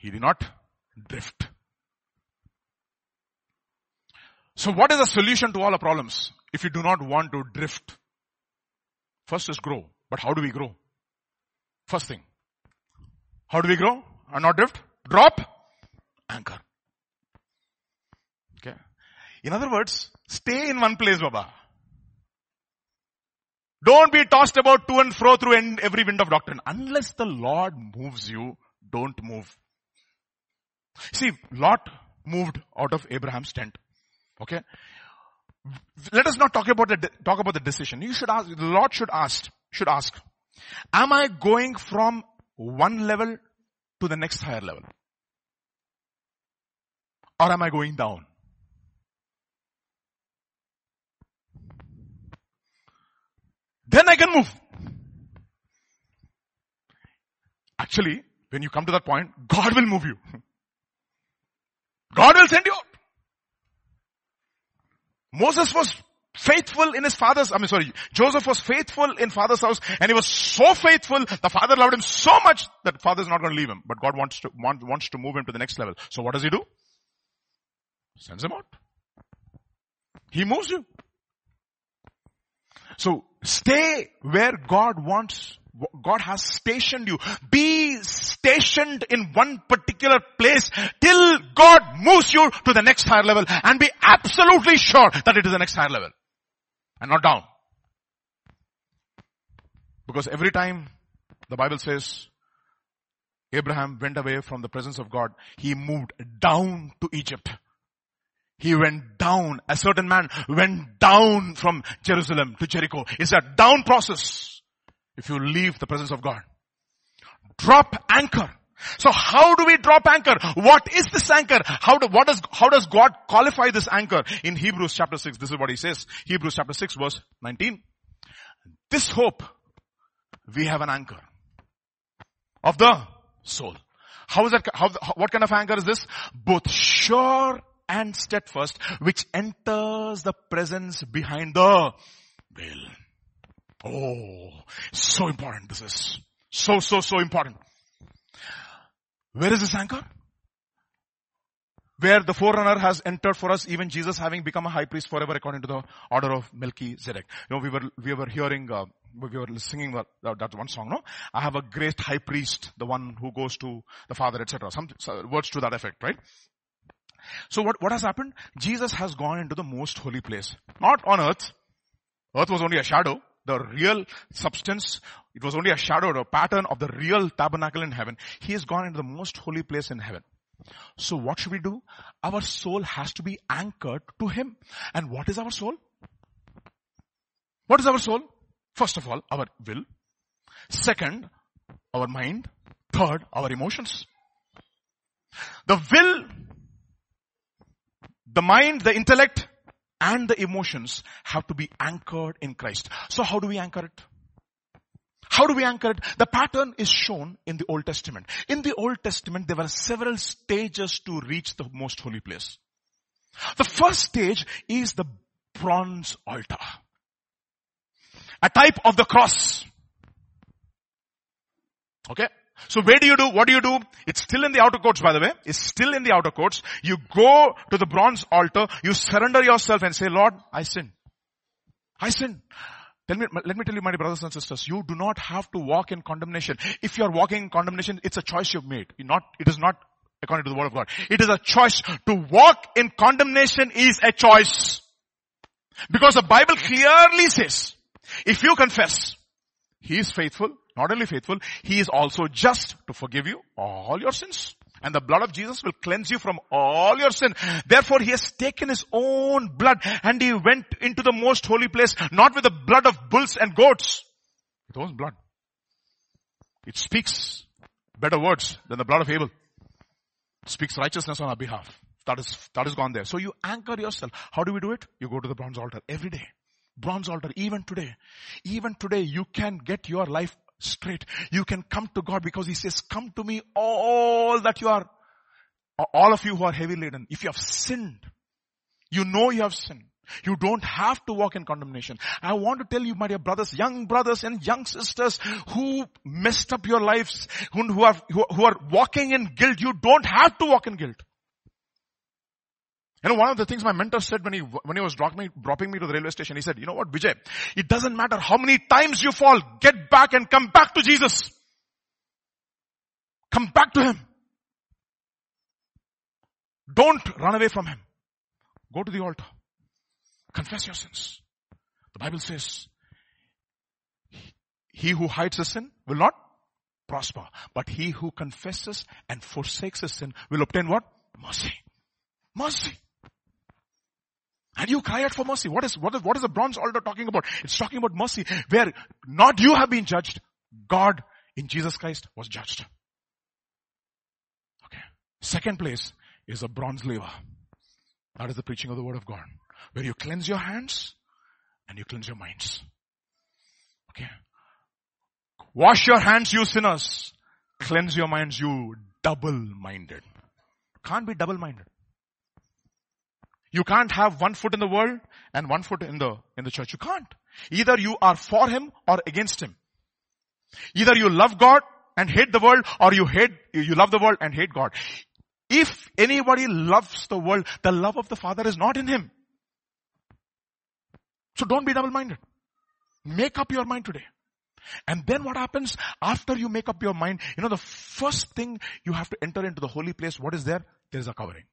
He did not drift. So what is the solution to all our problems if you do not want to drift? First is grow. But how do we grow? First thing. How do we grow and not drift? Drop anchor. Okay. In other words, stay in one place, Baba. Don't be tossed about to and fro through every wind of doctrine. Unless the Lord moves you, don't move. See, Lot moved out of Abraham's tent. Okay. Let us not talk about the, talk about the decision. You should ask, the Lord should ask, should ask, am I going from one level to the next higher level? Or am I going down? Then I can move. Actually, when you come to that point, God will move you. God will send you out. Moses was faithful in his father's, I mean sorry, Joseph was faithful in father's house and he was so faithful, the father loved him so much that father is not going to leave him. But God wants to, want, wants to move him to the next level. So what does he do? Sends him out. He moves you. So stay where God wants, God has stationed you. Be stationed in one particular place till God moves you to the next higher level and be absolutely sure that it is the next higher level and not down. Because every time the Bible says Abraham went away from the presence of God, he moved down to Egypt. He went down, a certain man went down from Jerusalem to Jericho. It's a down process if you leave the presence of God. Drop anchor. So how do we drop anchor? What is this anchor? How, do, what does, how does God qualify this anchor? In Hebrews chapter 6, this is what he says. Hebrews chapter 6 verse 19. This hope, we have an anchor of the soul. How is that, how, what kind of anchor is this? Both sure and steadfast, which enters the presence behind the veil. Oh, so important this is. So, so, so important. Where is this anchor? Where the forerunner has entered for us, even Jesus having become a high priest forever according to the order of Melchizedek. You know, we were, we were hearing, uh, we were singing that, that one song, no? I have a great high priest, the one who goes to the Father, etc. Some words to that effect, right? So what, what has happened? Jesus has gone into the most holy place. Not on earth. Earth was only a shadow the real substance. It was only a shadow or a pattern of the real tabernacle in heaven. He has gone into the most holy place in heaven. So what should we do? Our soul has to be anchored to Him. And what is our soul? What is our soul? First of all, our will. Second, our mind. Third, our emotions. The will, the mind, the intellect, and the emotions have to be anchored in Christ. So how do we anchor it? How do we anchor it? The pattern is shown in the Old Testament. In the Old Testament, there were several stages to reach the most holy place. The first stage is the bronze altar. A type of the cross. Okay? So where do you do? What do you do? It's still in the outer courts, by the way. It's still in the outer courts. You go to the bronze altar. You surrender yourself and say, Lord, I sin. I sin. Tell me, let me tell you, my brothers and sisters, you do not have to walk in condemnation. If you are walking in condemnation, it's a choice you've made. You're not, it is not according to the word of God. It is a choice. To walk in condemnation is a choice. Because the Bible clearly says, if you confess, He is faithful not only faithful, He is also just to forgive you all your sins. And the blood of Jesus will cleanse you from all your sin. Therefore, He has taken His own blood and He went into the most holy place, not with the blood of bulls and goats. With His own blood. It speaks better words than the blood of Abel. It speaks righteousness on our behalf. That is, that is gone there. So you anchor yourself. How do we do it? You go to the bronze altar every day. Bronze altar, even today. Even today, you can get your life straight. You can come to God because He says, come to me all that you are, all of you who are heavy laden. If you have sinned, you know you have sinned. You don't have to walk in condemnation. I want to tell you, my dear brothers, young brothers and young sisters who messed up your lives, who, who are, who, who are walking in guilt, you don't have to walk in guilt. You know, one of the things my mentor said when he, when he was dropping me, dropping me to the railway station, he said, you know what, Vijay, it doesn't matter how many times you fall, get back and come back to Jesus. Come back to Him. Don't run away from Him. Go to the altar. Confess your sins. The Bible says, he who hides a sin will not prosper, but he who confesses and forsakes a sin will obtain what? Mercy. Mercy. And you cry out for mercy. What is, what is, what is the bronze altar talking about? It's talking about mercy where not you have been judged. God in Jesus Christ was judged. Okay. Second place is a bronze laver. That is the preaching of the word of God. Where you cleanse your hands and you cleanse your minds. Okay. Wash your hands, you sinners. Cleanse your minds, you double-minded. Can't be double-minded. You can't have one foot in the world and one foot in the, in the church. You can't. Either you are for Him or against Him. Either you love God and hate the world or you hate, you love the world and hate God. If anybody loves the world, the love of the Father is not in him. So don't be double-minded. Make up your mind today. And then what happens after you make up your mind? You know, the first thing you have to enter into the holy place, what is there? There is a covering.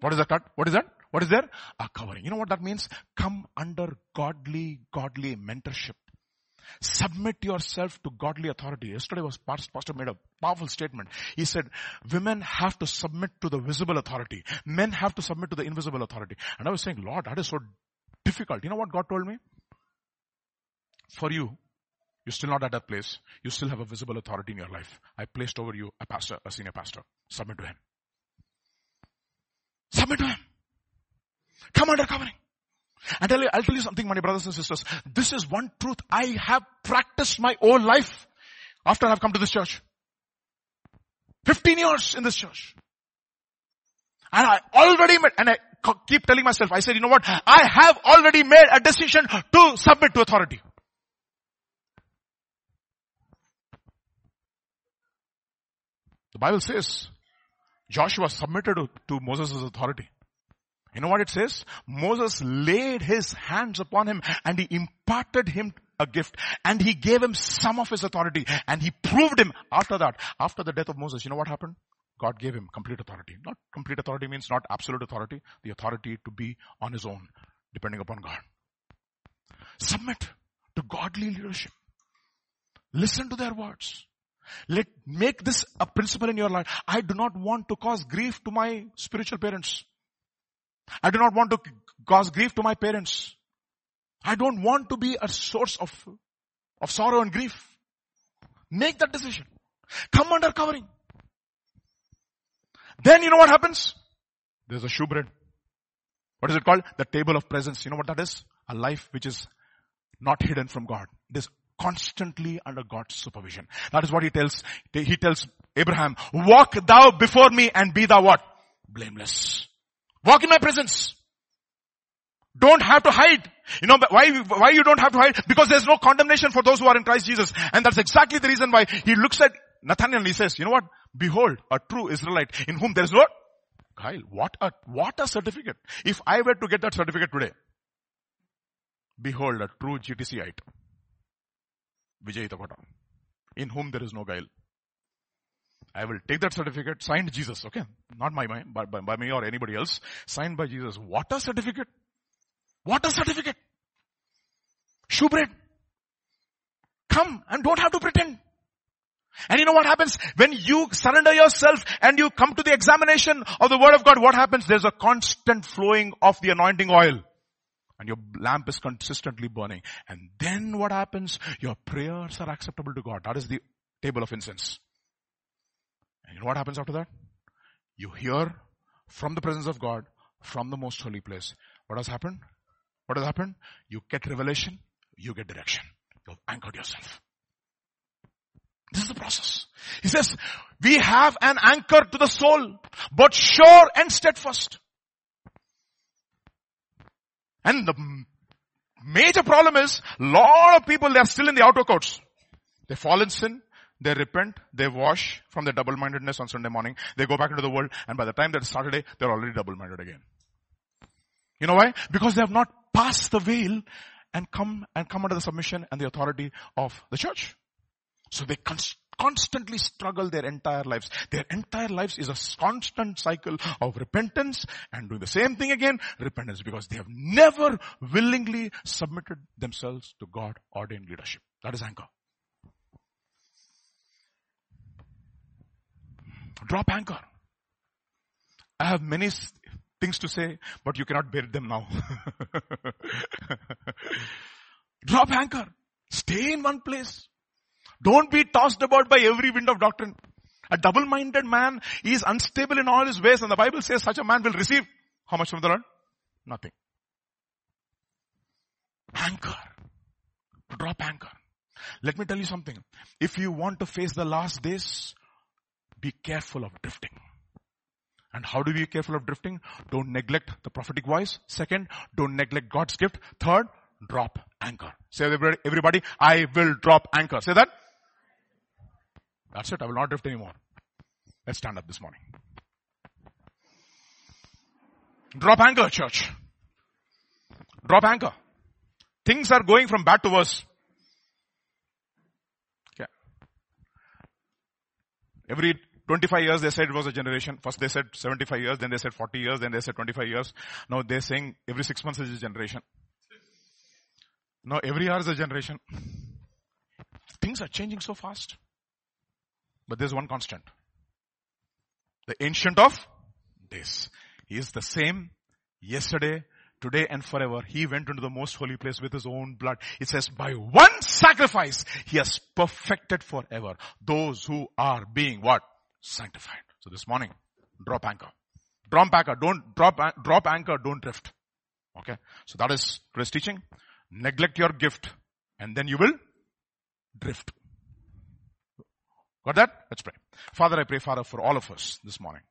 What is that? What is that? What is there? A covering. You know what that means? Come under godly, godly mentorship. Submit yourself to godly authority. Yesterday was pastor made a powerful statement. He said, women have to submit to the visible authority. Men have to submit to the invisible authority. And I was saying, Lord, that is so difficult. You know what God told me? For you, you're still not at that place. You still have a visible authority in your life. I placed over you a pastor, a senior pastor. Submit to him. Submit to Him. Come under covering. And you, I'll tell you something, my brothers and sisters. This is one truth I have practiced my whole life after I've come to this church. 15 years in this church. And I already made, and I keep telling myself, I said, you know what? I have already made a decision to submit to authority. The Bible says, Joshua submitted to, Moses' authority. You know what it says? Moses laid his hands upon him and he imparted him a gift and he gave him some of his authority and he proved him after that, after the death of Moses. You know what happened? God gave him complete authority. Not complete authority means not absolute authority, the authority to be on his own, depending upon God. Submit to godly leadership. Listen to their words. Let, make this a principle in your life. I do not want to cause grief to my spiritual parents. I do not want to cause grief to my parents. I don't want to be a source of, of sorrow and grief. Make that decision. Come under covering. Then you know what happens? There's a shewbread. What is it called? The table of presence. You know what that is? A life which is not hidden from God. It is constantly under God's supervision. That is what he tells, he tells Abraham, walk thou before me and be thou what? Blameless. Walk in my presence. Don't have to hide. You know why, why you don't have to hide? Because there's no condemnation for those who are in Christ Jesus. And that's exactly the reason why he looks at Nathaniel and he says, you know what? Behold, a true Israelite in whom there is no Kyle, what a, what a certificate. If I were to get that certificate today, behold a true GTCite. Vijay Takota. In whom there is no guile. I will take that certificate, signed Jesus, okay? Not by, my, by, by, by me or anybody else. Signed by Jesus. What a certificate. What a certificate. Shewbread. Come and don't have to pretend. And you know what happens? When you surrender yourself and you come to the examination of the word of God, what happens? There's a constant flowing of the anointing oil. And your lamp is consistently burning. And then what happens? Your prayers are acceptable to God. That is the table of incense. And you know what happens after that? You hear from the presence of God, from the most holy place. What has happened? What has happened? You get revelation, you get direction. You've anchored yourself. This is the process. He says, we have an anchor to the soul, but sure and steadfast. And the major problem is, lot of people, they are still in the outer courts. They fall in sin, they repent, they wash from their double-mindedness on Sunday morning, they go back into the world, and by the time that Saturday, they're already double-minded again. You know why? Because they have not passed the veil and come and come under the submission and the authority of the church. So they const- constantly struggle their entire lives. Their entire lives is a constant cycle of repentance and doing the same thing again, repentance, because they have never willingly submitted themselves to God ordained leadership. That is anchor. Drop anchor. I have many things to say, but you cannot bear them now. Drop anchor. Stay in one place. Don't be tossed about by every wind of doctrine. A double-minded man is unstable in all his ways and the Bible says such a man will receive how much from the Lord? Nothing. Anchor. Drop anchor. Let me tell you something. If you want to face the last days, be careful of drifting. And how do we be careful of drifting? Don't neglect the prophetic voice. Second, don't neglect God's gift. Third, drop anchor. Say everybody, everybody, I will drop anchor. Say that. That's it. I will not drift anymore. Let's stand up this morning. Drop anchor, church. Drop anchor. Things are going from bad to worse. Every 25 years they said it was a generation. First they said 75 years, then they said 40 years, then they said 25 years. Now they're saying every six months is a generation. Now every hour is a generation. Things are changing so fast. But there's one constant. The ancient of days. He is the same yesterday, today and forever. He went into the most holy place with his own blood. It says by one sacrifice, he has perfected forever those who are being what? Sanctified. So this morning, drop anchor. Drop anchor. Don't drop, drop anchor. Don't drift. Okay. So that is today's teaching. Neglect your gift and then you will drift. Got that? Let's pray. Father, I pray, Father, for all of us this morning.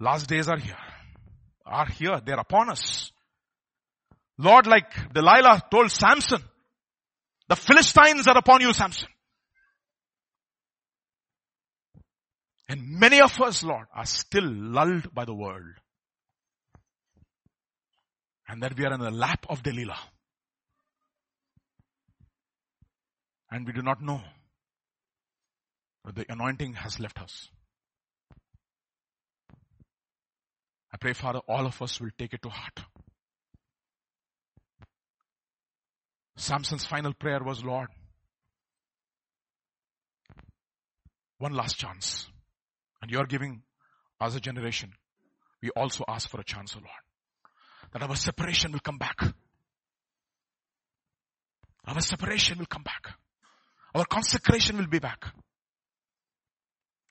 Last days are here. Are here. They're upon us. Lord, like Delilah told Samson, the Philistines are upon you, Samson. And many of us, Lord, are still lulled by the world. And that we are in the lap of Delilah. And we do not know. But the anointing has left us. I pray, Father, all of us will take it to heart. Samson's final prayer was, Lord, one last chance. And you're giving us a generation. We also ask for a chance, O Lord. That our separation will come back. Our separation will come back. Our consecration will be back.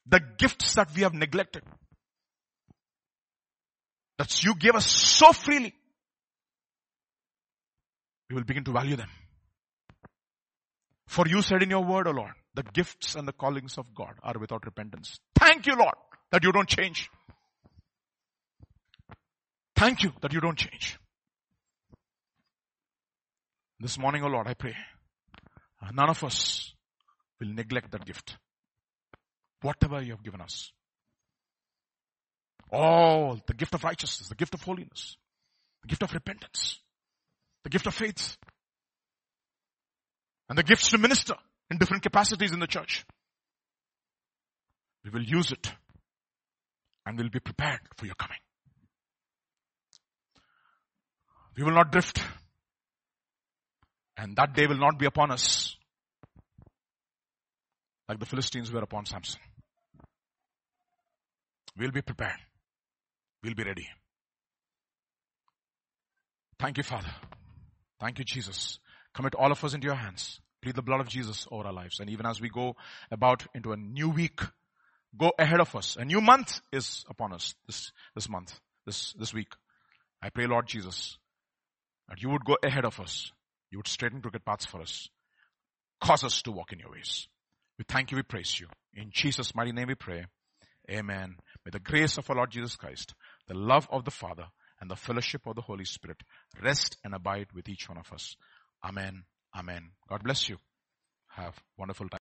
The gifts that we have neglected. that you gave us so freely, we will begin to value them. For you said in your word, O Lord, the gifts and the callings of God are without repentance. Thank you, Lord, that you don't change. Thank you that you don't change. This morning, O Lord, I pray, none of us will neglect that gift. Whatever you have given us. All the gift of righteousness, the gift of holiness, the gift of repentance, the gift of faith, and the gifts to minister in different capacities in the church. We will use it and we'll be prepared for your coming. We will not drift. And that day will not be upon us like the Philistines were upon Samson. We'll be prepared. We'll be ready. Thank you, Father. Thank you, Jesus. Commit all of us into your hands. Plead the blood of Jesus over our lives. And even as we go about into a new week, go ahead of us. A new month is upon us this, this month, this, this week. I pray, Lord Jesus, that you would go ahead of us. You would straighten crooked paths for us. Cause us to walk in your ways. We thank you, we praise you. In Jesus' mighty name we pray. Amen. May the grace of our Lord Jesus Christ, the love of the Father, and the fellowship of the Holy Spirit rest and abide with each one of us. Amen. Amen. God bless you. Have wonderful time.